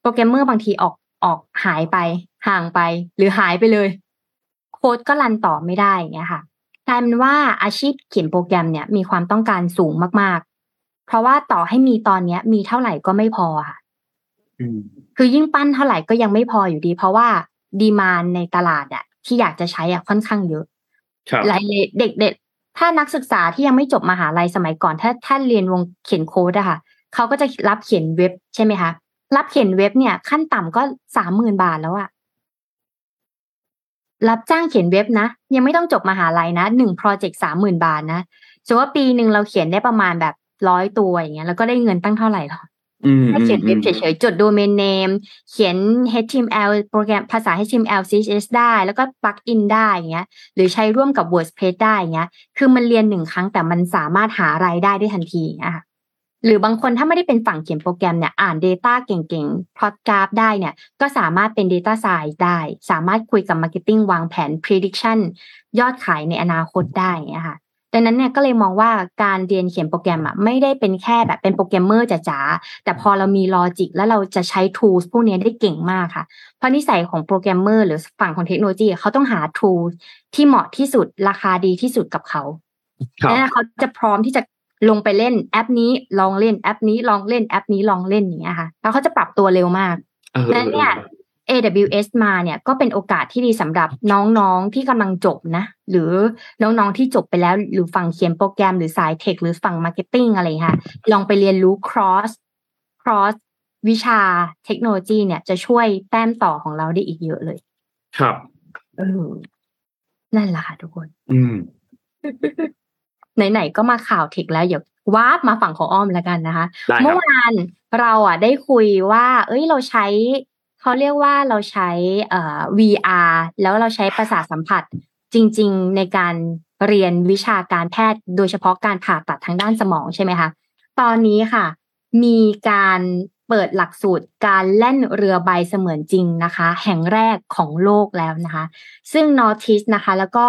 โปรแกรมเมอร์บางทีออกออกหายไป ห่างไป หรือหายไปเลย โค้ดก็ run ต่อไม่ได้อย่างเงี้ยค่ะกลายเป็นว่าอาชีพเขียนโปรแกรมเนี่ยมีความต้องการสูงมาก ๆ เพราะว่าต่อให้มีตอนเนี้ย มีเท่าไหร่ก็ไม่พอค่ะอืมคือยิ่งปั้นเท่าไหร่ก็ยังไม่พออยู่ดี เพราะว่าดีมานในตลาดอะ ที่อยากจะใช้อะค่อนข้างเยอะครับหลายเลยเด็กๆ ถ้านักศึกษาที่ยังไม่จบมหาลัยสมัยก่อน ถ้าถ้าเรียนวงเขียนโค้ดอะค่ะเขาก็จะรับเขียนเว็บใช่ไหมคะรับเขียนเว็บเนี่ย ขั้นต่ำก็สามหมื่นบาทแล้วอะรับจ้างเขียนเว็บนะ ยังไม่ต้องจบมหาลัยนะหนึ่งโปรเจกต์สามหมื่นบาทนะสมมติว่าปีหนึ่งเราเขียนได้ประมาณแบบร้อยตัวอย่างเงี้ยแล้วก็ได้เงินตั้งเท่าไหร่หรอ อืมแค่เขียนเว็บเฉยๆ จดโดเมนเนม เขียน HTML โปรแกรมภาษา HTML CSS ได้ แล้วก็ปลักอินได้อย่างเงี้ย หรือใช้ร่วมกับ WordPress ได้อย่างเงี้ย คือมันเรียนหนึ่งครั้งแต่มันสามารถหารายได้ได้ทันทีอย่างเงี้ยค่ะหรือบางคนถ้าไม่ได้เป็นฝั่งเขียนโปรแกรมเนี่ย อ่าน Data เก่งๆ plot graph ได้เนี่ย ก็สามารถเป็น Data Science ได้ สามารถคุยกับ Marketing วางแผน prediction ยอดขายในอนาคตได้อย่างเงี้ยค่ะ ดังนั้นเนี่ยก็เลยมองว่าการเรียนเขียนโปรแกรมอะไม่ได้เป็นแค่แบบเป็นโปรแกรมเมอร์จ๋าๆแต่พอเรามี logic แล้วเราจะใช้ tools พวกนี้ได้เก่งมากค่ะ เพราะนิสัยของโปรแกรมเมอร์หรือฝั่งของเทคโนโลยีเขาต้องหา tools ที่เหมาะที่สุดราคาดีที่สุดกับเขาครับแล้วเขาจะพร้อมที่จะลงไปเล่นแอปนี้ลองเล่นแอปนี้ลองเล่นแอปนี้ลองเล่นอย่างเงี้ยค่ะ แล้วเขาจะปรับตัวเร็วมากเออและเนี่ย AWS มาเนี่ยก็เป็นโอกาสที่ดีสำหรับน้องๆที่กำลังจบนะ หรือน้องๆที่จบไปแล้ว หรือฝั่งเขียนโปรแกรมหรือสาย tech หรือฝั่ง marketing อะไรอย่างเงี้ยค่ะ ลองไปเรียนรู้ cross cross วิชาเทคโนโลยีเนี่ยจะช่วยแต้มต่อของเราได้อีกเยอะเลย ครับเออนั่นแหละค่ะทุกคน อืมไหนๆก็มาข่าว tech แล้วเดี๋ยว warp มาฝั่งของอ้อมแล้วกันนะคะได้ครับ เมื่อบวานเราอะได้คุยว่า เอ้ยเราใช้ เขาเรียกว่าเราใช้เอ่อ VR แล้วเราใช้ประสาทสัมผัสจริง ๆ ในการเรียนวิชาการแพทย์ โดยเฉพาะการผ่าตัดทางด้านสมองใช่ไหมคะตอนนี้ค่ะ มีการ เปิดหลักสูตรการแล่นเรือใบเสมือนจริงนะคะ แห่งแรกของโลกแล้วนะคะ ซึ่ง Northeast นะคะ แล้วก็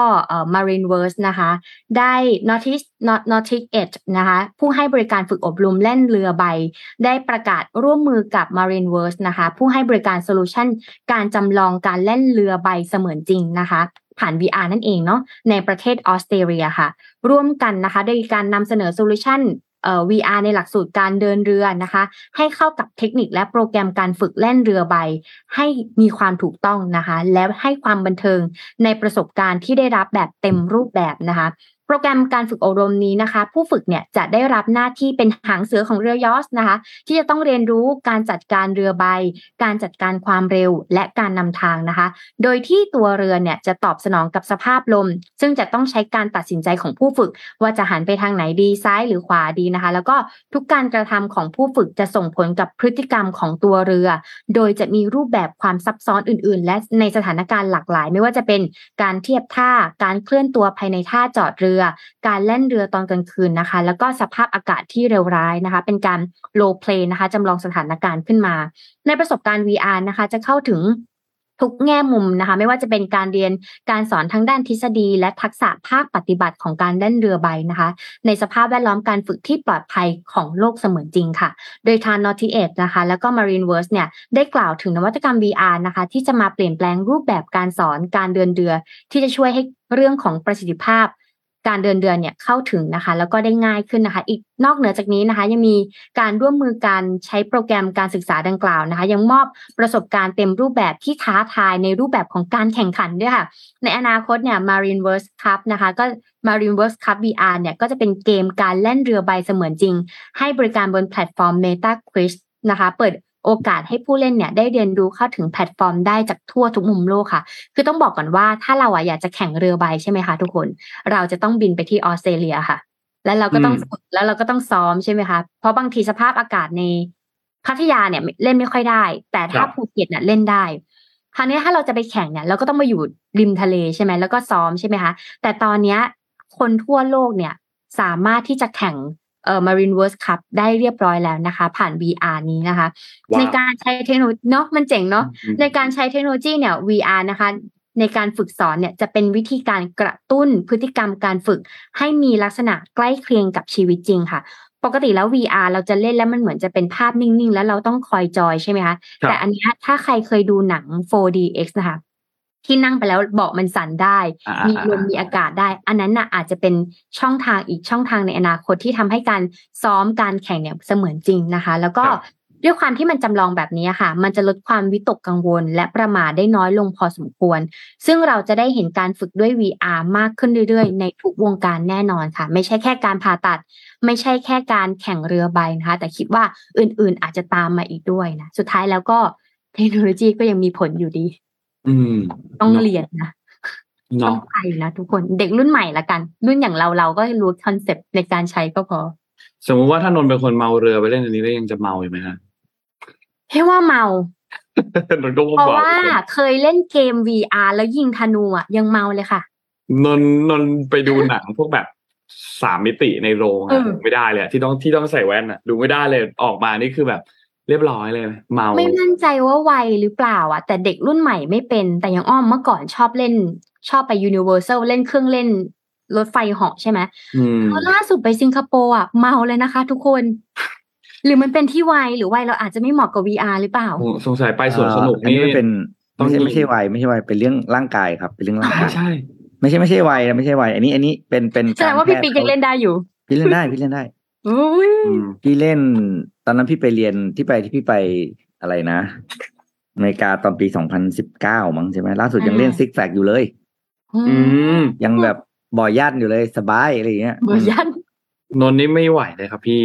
Marineverse นะคะ ได้ Northeast Nort- Nordic Edge นะคะ ผู้ให้บริการฝึกอบรมแล่นเรือใบ ได้ประกาศร่วมมือกับ Marineverse นะคะ ผู้ให้บริการ solution การจำลองการเล่นเรือใบเสมือนจริงนะคะผ่าน VR นั่นเองเนาะในประเทศออสเตรเลียค่ะ ร่วมกันนะคะ โดยการนำเสนอ solution VR ในหลักสูตรการเดินเรือนะคะ ให้เข้ากับเทคนิคและโปรแกรมการฝึกแล่นเรือใบ ให้มีความถูกต้องนะคะ และให้ความบันเทิงในประสบการณ์ที่ได้รับแบบเต็มรูปแบบนะคะ โปรแกรมการฝึกอบรมนี้นะคะ ผู้ฝึกเนี่ยจะได้รับหน้าที่เป็นหางเสือของเรือยอชต์นะคะ ที่จะต้องเรียนรู้การจัดการเรือใบ การจัดการความเร็วและการนำทางนะคะ โดยที่ตัวเรือเนี่ยจะตอบสนองกับสภาพลม ซึ่งจะต้องใช้การตัดสินใจของผู้ฝึก ว่าจะหันไปทางไหนดีซ้ายหรือขวาดีนะคะ แล้วก็ทุกการกระทำของผู้ฝึกจะส่งผลกับพฤติกรรมของตัวเรือ โดยจะมีรูปแบบความซับซ้อนอื่น ๆ และในสถานการณ์หลากหลาย ไม่ว่าจะเป็นการเทียบท่าการเคลื่อนตัวภายในท่าจอดเรือการเล่นเรือตอนกลางคืนนะคะ แล้วก็สภาพอากาศที่เร็วร้ายนะคะ เป็นการ low play นะคะจำลองสถานการณ์ขึ้นมา ในประสบการณ์ VR นะคะ จะเข้าถึงทุกแง่มุมนะคะ ไม่ว่าจะเป็นการเรียนการสอนทั้งด้านทฤษฎี และทักษะภาคปฏิบัติของการเล่นเรือใบนะคะ ในสภาพแวดล้อมการฝึกที่ปลอดภัยของโลกเสมือนจริงค่ะ โดยทาง Naughty Edge นะคะ แล้วก็ Marineverse เนี่ยได้กล่าวถึงนวัตกรรม VR นะคะ ที่จะมาเปลี่ยนแปลงรูปแบบการสอนการเดินเรือ ที่จะช่วยให้เรื่องของประสิทธิภาพ การเดินเรือเนี่ยเข้าถึงนะคะ แล้วก็ได้ง่ายขึ้นนะคะ อีกนอกเหนือจากนี้นะคะ ยังมีการร่วมมือการใช้โปรแกรมการศึกษาดังกล่าวนะคะ ยังมอบประสบการณ์เต็มรูปแบบที่ท้าทายในรูปแบบของการแข่งขันด้วยค่ะ ในอนาคตเนี่ย Marineverse Cup นะคะ ก็ Marineverse Cup VR เนี่ยก็จะเป็นเกมการเล่นเรือใบเสมือนจริง ให้บริการบนแพลตฟอร์ม Meta Quest นะคะ เปิด โอกาสให้ผู้เล่นเนี่ยได้เรียนรู้เข้าถึงแพลตฟอร์มได้จากทั่วทุกมุมโลกค่ะ คือต้องบอกก่อนว่าถ้าเราอะอยากจะแข่งเรือใบใช่ไหมคะทุกคน เราจะต้องบินไปที่ออสเตรเลียค่ะ แล้วเราก็ต้องอืมฝึกแล้วเราก็ต้องซ้อมใช่ไหมคะเพราะบางทีสภาพอากาศในพัทยาเนี่ยเล่นไม่ค่อยได้ แต่ถ้าภูเก็ตเนี่ยเล่นได้คราวนี้ถ้าเราจะไปแข่งเนี่ยเราก็ต้องมาอยู่ริมทะเลใช่ไหมแล้วก็ซ้อมใช่ไหมคะแต่ตอนเนี้ยคนทั่วโลกเนี่ยสามารถที่จะแข่ง เอ่อ Marineverse Cup ได้เรียบร้อยแล้วนะคะ ผ่าน VR นี้นะคะว้าวในการใช้เทคโนโลยีเนาะมันเจ๋งเนาะอืมในการใช้เทคโนโลยีเนี่ย VR นะคะ ในการฝึกสอนเนี่ยจะเป็นวิธีการกระตุ้นพฤติกรรมการฝึก ให้มีลักษณะใกล้เคียงกับชีวิตจริงค่ะปกติแล้ว VR เราจะเล่นแล้วมันเหมือนจะเป็นภาพนิ่ง ๆ แล้วเราต้องคอยจอยใช่ไหมคะครับแต่อันเนี้ยถ้าใครเคยดูหนัง 4DX นะคะ ที่นั่งไปแล้วเบาะมันสั่นได้อ่ามีอ่าลมมีอากาศได้ อันนั้นน่ะอาจจะเป็นช่องทางอีกช่องทางในอนาคตที่ทำให้การซ้อมการแข่งเนี่ยเสมือนจริงนะคะ แล้วก็ครับด้วยความที่มันจำลองแบบนี้ค่ะ มันจะลดความวิตกกังวล และประมาทได้น้อยลงพอสมควร ซึ่งเราจะได้เห็นการฝึกด้วย VR มากขึ้นเรื่อยๆ ในทุกวงการแน่นอนค่ะ ไม่ใช่แค่การผ่าตัด ไม่ใช่แค่การแข่งเรือใบนะคะ แต่คิดว่าอื่นๆอาจจะตามมาอีกด้วยนะ สุดท้ายแล้วก็เทคโนโลยีก็ยังมีผลอยู่ดี อืม ต้องเรียนนะต้อเนาะงไปนะทุกคนเด็กรุ่นใหม่ละกัน รุ่นอย่างเราเราก็รู้คอนเซปต์ในการใช้ก็พอ สมมติว่าถ้านนท์เป็นคนเมาเรือไปเล่นอันนี้แล้วยังจะเมาอยู่ไหมฮะให้ว่าเมานนท์ก็เพราะบอกว่าเคยเล่นเกม VR แล้วยิงธนูอะยังเมาเลยค่ะ นนท์นนท์ไปดูหนังพวกแบบสามมิติในโรงเออะอดูไม่ได้เลยอะที่ต้องที่ต้องใส่แว่นอะดูไม่ได้เลยออกมานี่คือแบบ เรียบร้อยเลย เมา ไม่มั่นใจว่าวัยหรือเปล่าอะ แต่เด็กรุ่นใหม่ไม่เป็น แต่อยังอ้อมเมื่อก่อนชอบเล่น ชอบไป Universal เล่นเครื่องเล่นรถไฟเหาะใช่ไหมอืมเพราะล่าสุดไปสิงคโปร์อะเมาเลยนะคะ ทุกคน หรือมันเป็นที่วัยหรือวัยเราอาจจะไม่เหมาะกับ VR หรือเปล่าโอ้สงสัยไปสวนสนุกอันนี่นี้มันเป็นต้องไม่ใช่มีไม่ใช่วัยไม่ใช่วัยเป็นเรื่องร่างกายครับเป็นเรื่องร่างใช่กายใช่ไม่ใช่ไม่ใช่วัยนะไม่ใช่วัยอันนี้อันนี้เป็นเป็นแสดงว่าพี่ปิ๊กยังเล่นได้อยู่ พี่เล่นได้พี่เล่นได้อุ้ยอืมพี่เล่นต อนนั้นพี่ไปเรียนที่ไปที่พี่ไปอะไรนะอเมริกาตอนปีสองพันสิบเก้ามั้งใช่ไหมล่าสุดยังเล่นซิกแซกอยู่เลย อืมยังแบบบ่อย่านอยู่เลยสบายอะไรอย่างเงี้ยเบอร์ยันนนท์นี่ไม่ไหวเลยครับพี่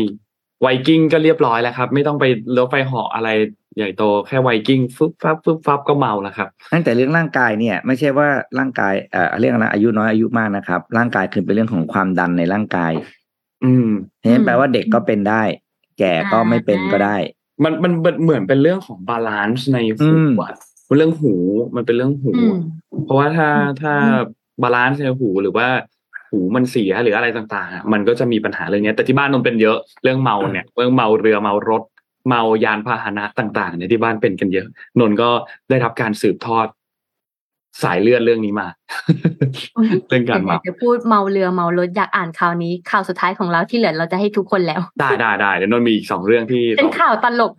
ไวกิ้งก็เรียบร้อยแล้วครับ ไม่ต้องไปรถไฟเหาะอะไรใหญ่โตแค่ไวกิ้งฟึบฟับฟึบฟับก็เมาแล้วครับตั้งแต่เรื่องร่างกายเนี่ย ไม่ใช่ว่าร่างกายเอ่อเรื่องอะไรอายุน้อยอายุมากนะครับ ร่างกายคือเป็นเรื่องของความดันในร่างกาย อืมเพราะฉะนั้นแปลว่าเด็กก็เป็นได้ แก่ก็ไม่เป็นก็ได้มันมันมันเหมือนเป็นเรื่องของ balance ในหูอืมอะมันเรื่องหูมันเป็นเรื่องหูอืมเพราะว่าถ้าอืมถ้า balance ในหูหรือว่าหูมันเสียหรืออะไรต่างๆอะมันก็จะมีปัญหาเรื่องเนี้ยแต่ที่บ้านนนท์เป็นเยอะเรื่องเมาเนี่ยเรื่องเมาเรือเมารถเมายานพาหนะต่างๆเนี่ยที่บ้านเป็นกันเยอะ นนท์ก็ได้รับการสืบทอด สายเลือดเรื่องนี้มาเรื่องการอยาเมากจะพูดเมาเรือเมารถอยากอ่านข่าวนี้ข่าวสุดท้ายของเราที่เหลือเราจะให้ทุกคนแล้ว ได้ได้ได้เดี๋ยวนนท์มีอีกสองเรื่องที่เป็นเราข่าวตลก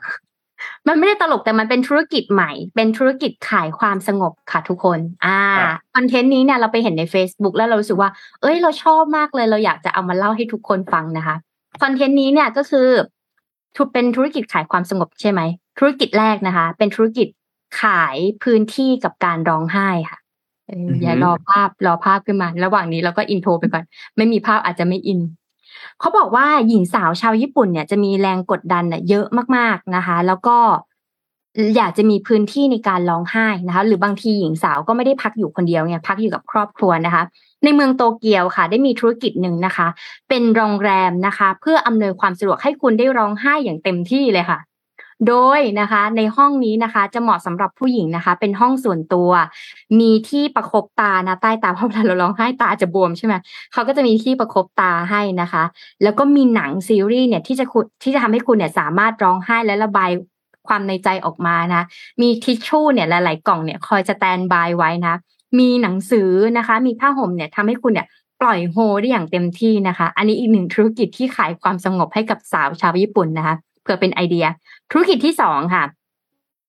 มันไม่ได้ตลกแต่มันเป็นธุรกิจใหม่ เป็นธุรกิจขายความสงบค่ะทุกคน อ่าคอนเทนต์นี้เนี่ยเราไปเห็นใน Facebook แล้วเรารู้สึกว่า เอ้ยเราชอบมากเลยเราอยากจะเอามาเล่าให้ทุกคนฟังนะคะคอนเทนต์นี้เนี่ยก็คือทุกเป็นธุรกิจขายความสงบใช่ไหมธุรกิจแรกนะคะ เป็นธุรกิจ ขายพื้นที่กับการร้องไห้ค่ะเอออ่ะรอภาพรอภาพขึ้นมา ระหว่างนี้เราก็ intro ไปก่อน ไม่มีภาพอาจจะไม่อินเขาบอกว่าหญิงสาวชาวญี่ปุ่นเนี่ยจะมีแรงกดดันน่ะเยอะมากๆนะคะ แล้วก็อยากจะมีพื้นที่ในการร้องไห้นะคะ หรือบางทีหญิงสาวก็ไม่ได้พักอยู่คนเดียวเนี่ยพักอยู่กับครอบครัวนะคะ ในเมืองโตเกียวค่ะ ได้มีธุรกิจหนึ่งนะคะ เป็นโรงแรมนะคะ เพื่ออำนวยความสะดวกให้คุณได้ร้องไห้อย่างเต็มที่เลยค่ะ โดยนะคะในห้องนี้นะคะ จะเหมาะสำหรับผู้หญิงนะคะ เป็นห้องส่วนตัว มีที่ประคบตานะใต้ตาเพราะเวลาเราร้องไห้ตาจะบวมใช่ไหมเขาก็จะมีที่ประคบตาให้นะคะ แล้วก็มีหนังซีรีส์เนี่ยที่จะที่จะทำให้คุณเนี่ยสามารถร้องไห้และระบายความในใจออกมานะ มีทิชชู่เนี่ยหลาย ๆ กล่องเนี่ยคอยสแตนบายไว้นะ มีหนังสือนะคะ มีผ้าห่มเนี่ยทำให้คุณเนี่ยปล่อยโฮได้อย่างเต็มที่นะคะ อันนี้อีกหนึ่งธุรกิจที่ขายความสงบให้กับสาวชาวญี่ปุ่นนะคะ เพื่อเป็นไอเดีย ธุรกิจที่สองค่ะ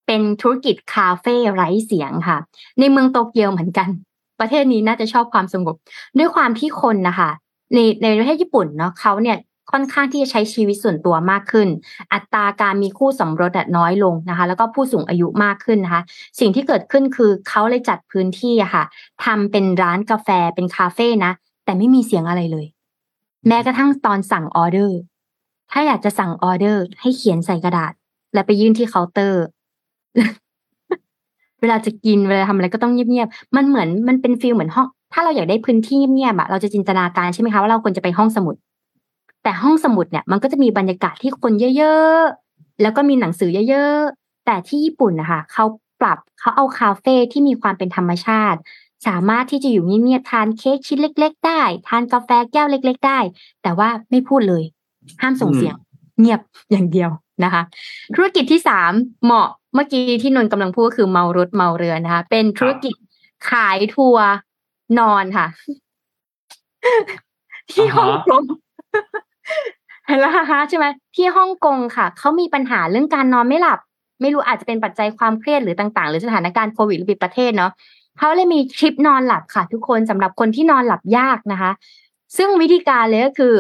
เป็นธุรกิจคาเฟ่ไร้เสียงค่ะ ในเมืองโตเกียวเหมือนกัน ประเทศนี้น่าจะชอบความสงบ ด้วยความที่คนนะคะในในประเทศญี่ปุ่นเนาะเขาเนี่ยค่อนข้างที่จะใช้ชีวิตส่วนตัวมากขึ้น อัตราการมีคู่สมรสน้อยลงนะคะ แล้วก็ผู้สูงอายุมากขึ้นนะคะ สิ่งที่เกิดขึ้นคือเขาเลยจัดพื้นที่อะค่ะทำเป็นร้านกาแฟเป็นคาเฟ่นะ แต่ไม่มีเสียงอะไรเลย แม้กระทั่งตอนสั่งออเดอร์ ถ้าอยากจะสั่งออเดอร์ ให้เขียนใส่กระดาษ แล้วไปยื่นที่เคาน์เตอร์ เวลาจะกินเวลาทำอะไรก็ต้องเงียบๆมันเหมือนมันเป็นฟีลเหมือนห้องถ้าเราอยากได้พื้นที่เงียบๆอะเราจะจินตนาการใช่ไหมคะว่าเราควรจะไปห้องสมุด แต่ห้องสมุดเนี่ย มันก็จะมีบรรยากาศที่คนเยอะๆแล้วก็มีหนังสือเยอะๆแต่ที่ญี่ปุ่นนะคะเขาปรับเขาเอาคาเฟ่ที่มีความเป็นธรรมชาติ สามารถที่จะอยู่เงียบๆทานเค้กชิ้นเล็ก ๆ ได้ ทานกาแฟแก้วเล็ก ๆ ได้ แต่ว่าไม่พูดเลย ห้ามส่งเสียง เงียบอย่างเดียวนะคะ ธุรกิจที่สามเหมาะเมื่อกี้ที่นนท์กำลังพูดก็คือเมารถเมาเรือนะคะ เป็นธุรกิจขายทัวร์นอนค่ะ ที่ฮ่องกงเห็นแล้วฮะใช่ไหมที่ฮ่องกงค่ะเขามีปัญหาเรื่องการนอนไม่หลับ ไม่รู้อาจจะเป็นปัจจัยความเครียดหรือต่าง ๆ หรือสถานการณ์โควิดหรือปิดประเทศเนาะเขาเลยมีทริปนอนหลับค่ะ ทุกคนสำหรับคนที่นอนหลับยากนะคะ ซึ่งวิธีการเลยก็คือ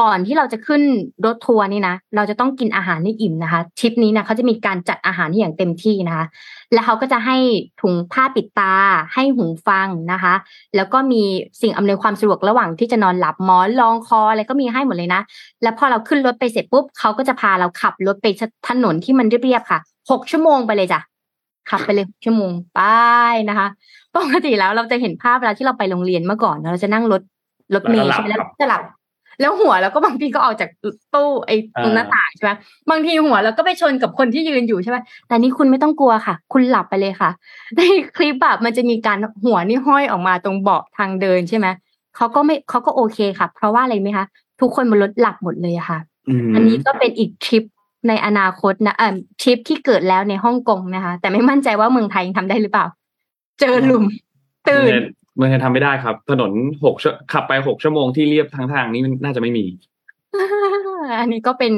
ก่อนที่เราจะขึ้นรถทัวร์นี่นะเราจะต้องกินอาหารให้อิ่มนะคะทริปนี้นะเขาจะมีการจัดอาหารที่อย่างเต็มที่นะคะ แล้วเขาก็จะให้ถุงผ้าปิดตา ให้หูฟังนะคะ แล้วก็มีสิ่งอำนวยความสะดวกระหว่างที่จะนอนหลับหมอนรองคออะไรก็มีให้หมดเลยนะ แล้วพอเราขึ้นรถไปเสร็จปุ๊บเขาก็จะพาเราขับรถไปถนนที่มันเรียบๆค่ะหกชั่วโมงไปเลยจ้ะขับไปเลยหกชั่วโมงไปนะคะปกติแล้วเราจะเห็นภาพเวลาที่เราไปโรงเรียนเมื่อก่อน เราจะนั่งรถรถเมล์ใช่ไหมแล้วจะหลับ แล้วหัวเราก็บางทีก็ออกจากตู้ไอ้ตรงหน้าต่างใช่ไหมบางทีหัวเราก็ไปชนกับคนที่ยืนอยู่ใช่ไหมแต่นี่คุณไม่ต้องกลัวค่ะ คุณหลับไปเลยค่ะ ในคลิปแบบมันจะมีการหัวนี่ห้อยออกมาตรงเบาะทางเดินใช่ไหมเขาก็ไม่เขาก็โอเคค่ะ เพราะว่าอะไรไหมคะ ทุกคนบนรถหลับหมดเลยอะค่ะมอันนี้ก็เป็นอีกทริปในอนาคตนะเอ่อทริปที่เกิดแล้วในฮ่องกงนะคะ แต่ไม่มั่นใจว่าเมืองไทยยังทำได้หรือเปล่า เจอหลุม ตื่นเมืองไทยทำไม่ได้ครับ ถนนหกชั่วขับไปหกชั่วโมงที่เรียบทางทางนี้มันน่าจะไม่มีอันนี้ก็เป็น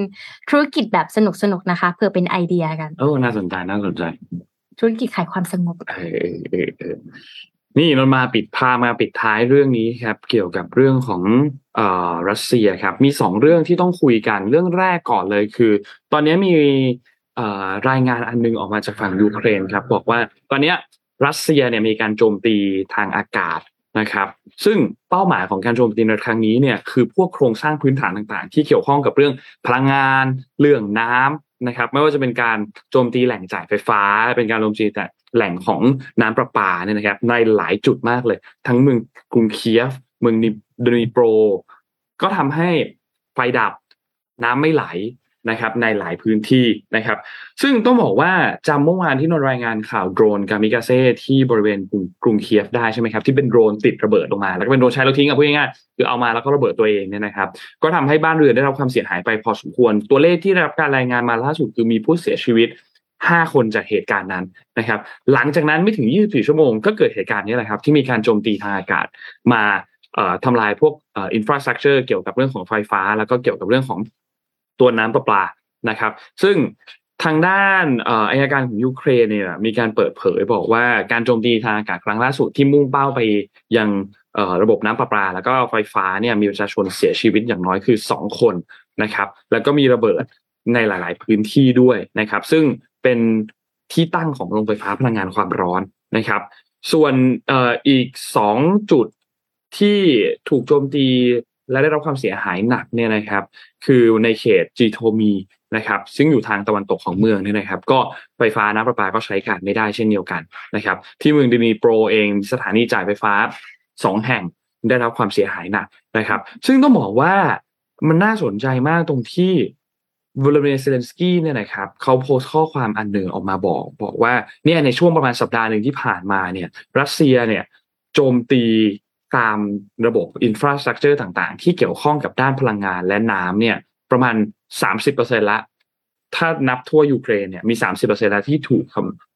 ธุรกิจแบบสนุกสนุกๆนะคะเพื่อเป็นไอเดียกันเออน่าสนใจน่าสนใจ ธุรกิจขายความสงบเออเออเออนี่นนมาปิดพามาปิดท้ายเรื่องนี้ครับ เกี่ยวกับเรื่องของเอ่อรัสเซียครับ มีสองเรื่องที่ต้องคุยกันเรื่องแรกก่อนเลยคือ ตอนนี้มีเอ่อรายงานอันนึงออกมาจากฝั่งยูเครนครับ บอกว่าตอนเนี้ย รัสเซียเนี่ยมีการโจมตีทางอากาศนะครับ ซึ่งเป้าหมายของการโจมตีในครั้งนี้เนี่ยคือพวกโครงสร้างพื้นฐานต่างๆ ที่เกี่ยวข้องกับเรื่องพลังงาน เรื่องน้ำนะครับ ไม่ว่าจะเป็นการโจมตีแหล่งจ่ายไฟฟ้า เป็นการโจมตีแต่แหล่งของน้ำประปาเนี่ยนะครับ ในหลายจุดมากเลย ทั้งเมืองกรุงเคียฟ เมืองนิดนีโปร ก็ทำให้ไฟดับน้ำไม่ไหล นะครับในหลายพื้นที่นะครับ ซึ่งต้องบอกว่าจำเมื่อวานที่นนรายงานข่าวโดรนกามิกาเซ่ที่บริเวณกรุงกรุงเคียฟได้ใช่ไหมครับที่เป็นโดรนติดระเบิดลงมา แล้วก็เป็นโดรนใช้แล้วทิ้งอะพูดง่ายๆคือเอามาแล้วก็ระเบิดตัวเองเนี่ยนะครับ ก็ทำให้บ้านเรือนได้รับความเสียหายไปพอสมควร ตัวเลขที่ได้รับการรายงานมาล่าสุดคือมีผู้เสียชีวิต5คนจากเหตุการณ์นั้นนะครับ หลังจากนั้นไม่ถึง 24 ชั่วโมงก็เกิดเหตุการณ์นี้แหละครับ ที่มีการโจมตีทางอากาศมาทำลายพวกอินฟราสตรักเจอร์เกี่ยวกับเรื่องของไฟฟ้า แล้วก็เกี่ยวกับเรื่องของ ตัวน้ำประปานะครับ ซึ่งทางด้านอายการของยูเครนเนี่ยมีการเปิดเผยบอกว่าการโจมตีทางอากาศครั้งล่าสุดที่มุ่งเป้าไปยังระบบน้ำประปา แล้วก็ไฟฟ้าเนี่ยมีประชาชนเสียชีวิตอย่างน้อยคือ 2 คนนะครับ แล้วก็มีระเบิดในหลาย ๆ พื้นที่ด้วยนะครับ ซึ่งเป็นที่ตั้งของโรงไฟฟ้าพลังงานความร้อนนะครับ ส่วนอีกสองจุดที่ถูกโจมตี และได้รับความเสียหายหนักเนี่ยนะครับ คือในเขตจีโทมีนะครับซึ่งอยู่ทางตะวันตกของเมืองเนี่ยนะครับ ก็ไฟฟ้าน้ำประปาก็ใช้การไม่ได้เช่นเดียวกันนะครับ ที่เมืองดินีโปรเองสถานีจ่ายไฟฟ้าสองแห่งได้รับความเสียหายหนักนะครับ ซึ่งต้องบอกว่ามันน่าสนใจมากตรงที่วลาดิเมียร์เซเลนสกี้เนี่ยนะครับเขาโพสต์ข้อความอันหนึ่งออกมาบอก บอกว่าเนี่ยในช่วงประมาณสัปดาห์หนึ่งที่ผ่านมาเนี่ย รัสเซียเนี่ย โจมตี ตามระบบอินฟราสตรักเจอร์ต่างๆ ที่เกี่ยวข้องกับด้านพลังงานและน้ำเนี่ยประมาณ 30%ละ ถ้านับทั่วยูเครนเนี่ยมี 30%ล้วที่ถูก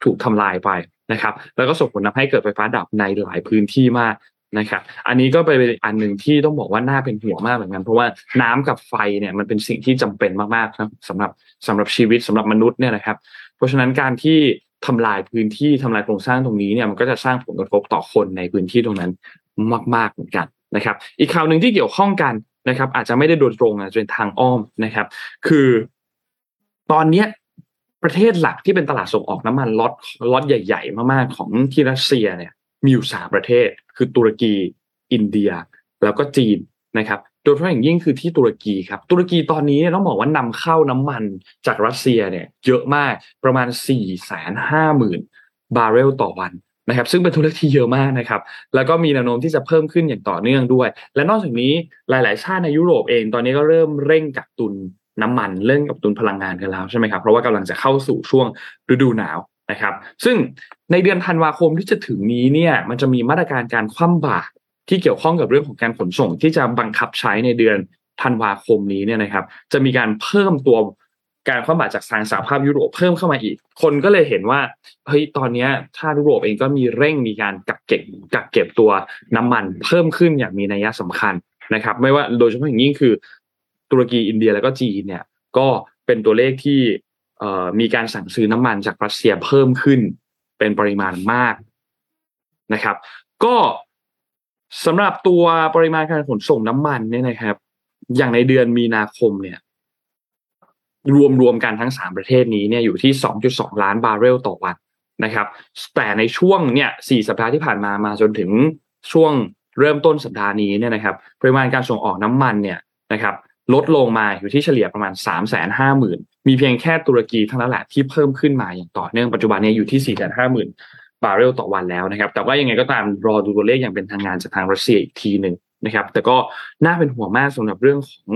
ถูกทำลายไปนะครับ แล้วก็ส่งผลทาให้เกิดไฟฟ้าดับในหลายพื้นที่มากนะครับ อันนี้ก็เป็นอันหนึ่งที่ต้องบอกว่าน่าเป็นห่วงมากเหมือนกัน เพราะว่าน้ำกับไฟเนี่ยมันเป็นสิ่งที่จำเป็นมากๆครับสำหรับสำหรับชีวิตสำหรับมนุษย์เนี่ยนะครับ เพราะฉะนั้นการที่ทำลายพื้นที่ทำลายโครงสร้างตรงนี้เนี่ยมันก็จะสร้างผลกระทบต่อคนในพื้นที่ตรงนั้น มากๆเหมือนกันนะครับ อีกข่าวหนึ่งที่เกี่ยวข้องกันนะครับ อาจจะไม่ได้โดยตรงอาจจะเป็นทางอ้อมนะครับ คือตอนเนี้ยประเทศหลักที่เป็นตลาดส่งออกน้ำมันล็อตล็อตใหญ่ ๆ มากๆของที่รัสเซียเนี่ยมีอยู่สามประเทศ คือตุรกีอินเดีย แล้วก็จีนนะครับ โดยเฉพาะอย่างยิ่งคือที่ตุรกีครับ ตุรกีตอนนี้ต้องบอกว่านำเข้าน้ำมันจากรัสเซียเนี่ยเยอะมากประมาณ4ี่แสนห้าหมื่นบาร์เรลต่อวัน นะครับซึ่งเป็นตัวเลขที่เยอะมากนะครับแล้วก็มีแนวโน้มที่จะเพิ่มขึ้นอย่างต่อเนื่องด้วย และนอกจากนี้หลาย ๆ ชาติในยุโรปเอง ตอนนี้ก็เริ่มเร่งกักตุนน้ำมันเร่งกับตุนพลังงานกันแล้วใช่ไหมครับเพราะว่ากำลังจะเข้าสู่ช่วงฤดูหนาวนะครับ ซึ่งในเดือนธันวาคมที่จะถึงนี้เนี่ยมันจะมีมาตรการการคว่ำบาตรที่เกี่ยวข้องกับเรื่องของการขนส่งที่จะบังคับใช้ในเดือนธันวาคมนี้เนี่ยนะครับ จะมีการเพิ่มตัว การคว่ำบาตรจากทางสหภาพยุโรปเพิ่มเข้ามาอีก คนก็เลยเห็นว่าเฮ้ยตอนนี้ถ้ายุโรปเองก็มีเร่งมีการกักเก็บกักเก็บตัวน้ำมันเพิ่มขึ้นอย่างมีนัยสำคัญนะครับ ไม่ว่าโดยเฉพาะอย่างยิ่งคือ ตุรกีอินเดียแล้วก็จีนเนี่ยก็เป็นตัวเลขที่มีการสั่งซื้อน้ำมันจากรัสเซียเพิ่มขึ้นเป็นปริมาณมากนะครับ ก็สำหรับตัวปริมาณการขนส่งน้ำมันเนี่ยนะครับ อย่างในเดือนมีนาคมเนี่ย รวมรวมกันทั้งสามประเทศนี้เนี่ยอยู่ที่สองจุดสองล้านบาร์เรลต่อวันนะครับ แต่ในช่วงเนี่ยสี่สัปดาห์ที่ผ่านมามาจนถึงช่วงเริ่มต้นสัปดาห์นี้เนี่ยนะครับปริมาณการส่งออกน้ำมันเนี่ยนะครับลดลงมาอยู่ที่เฉลี่ยประมาณ3ามแสนห้าหมื่นมีเพียงแค่ตุรกีเท่านั้นแหละที่เพิ่มขึ้นมาอย่างต่อเนื่องปัจจุบันนี้อยู่ที่4ี่แสนห้าหมื่นบาร์เรลต่อวันแล้วนะครับ แต่ว่ายังไงก็ตามรอดูตัวเลขอย่างเป็นทางการจากทางรัสเซียอีกทีหนึ่ง นะครับ แต่ก็น่าเป็นห่วงมากสำหรับเรื่องของ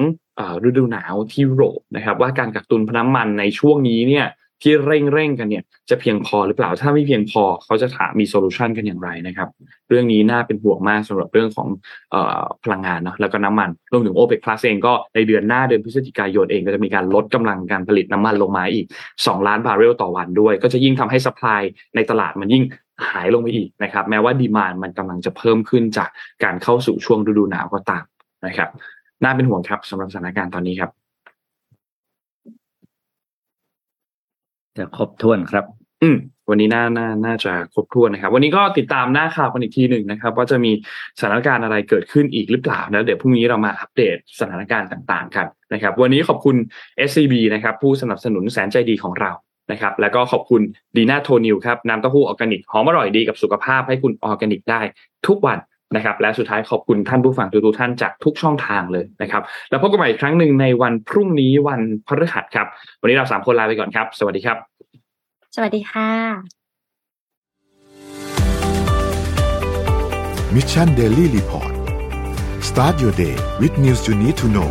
ฤดูหนาวที่ยุโรปนะครับ ว่าการกักตุนน้ำมันในช่วงนี้เนี่ยที่เร่งเร่งกันเนี่ยจะเพียงพอหรือเปล่าถ้าไม่เพียงพอเขาจะสามารถมี solution กันอย่างไรนะครับ เรื่องนี้น่าเป็นห่วงมากสำหรับเรื่องของพลังงานเนาะแล้วก็น้ำมันรวมถึงโอเปกพลัสเองก็ในเดือนหน้าเดือนพฤศจิกายนเองก็จะมีการลดกำลังการผลิตน้ำมันลงมาอีก 2 ล้านบาร์เรลต่อวันด้วย ก็จะยิ่งทำให้สปายในตลาดมันยิ่ง หายลงไปอีกนะครับ แม้ว่าดีมานมันกำลังจะเพิ่มขึ้นจากการเข้าสู่ช่วงฤดูหนาวก็ตามนะครับ น่าเป็นห่วงครับสำหรับสถานการณ์ตอนนี้ครับจะครบถ้วนครับ อืมวันนี้น่าน่าน่าจะครบถ้วนนะครับ วันนี้ก็ติดตามหน้าข่าวกันอีกทีหนึ่งนะครับ ว่าจะมีสถานการณ์อะไรเกิดขึ้นอีกหรือเปล่าแล้วเดี๋ยวพรุ่งนี้เรามาอัปเดตสถานการณ์ต่างๆกันนะครับ วันนี้ขอบคุณ SCB นะครับ ผู้สนับสนุนแสนใจดีของเรา นะครับแล้วก็ขอบคุณดีน่าโทนิวครับน้ำเต้าหู้ออร์แกนิกหอมอร่อยดีกับสุขภาพให้คุณออร์แกนิกได้ทุกวันนะครับและสุดท้ายขอบคุณท่านผู้ฟังทุกท่านจากทุกช่องทางเลยนะครับ แล้วพบกันใหม่อีกครั้งหนึ่งในวันพรุ่งนี้วันพฤหัสครับ วันนี้เราสามคนลาไปก่อนครับ สวัสดีครับ สวัสดีค่ะ Mission Daily Report start your day with news you need to know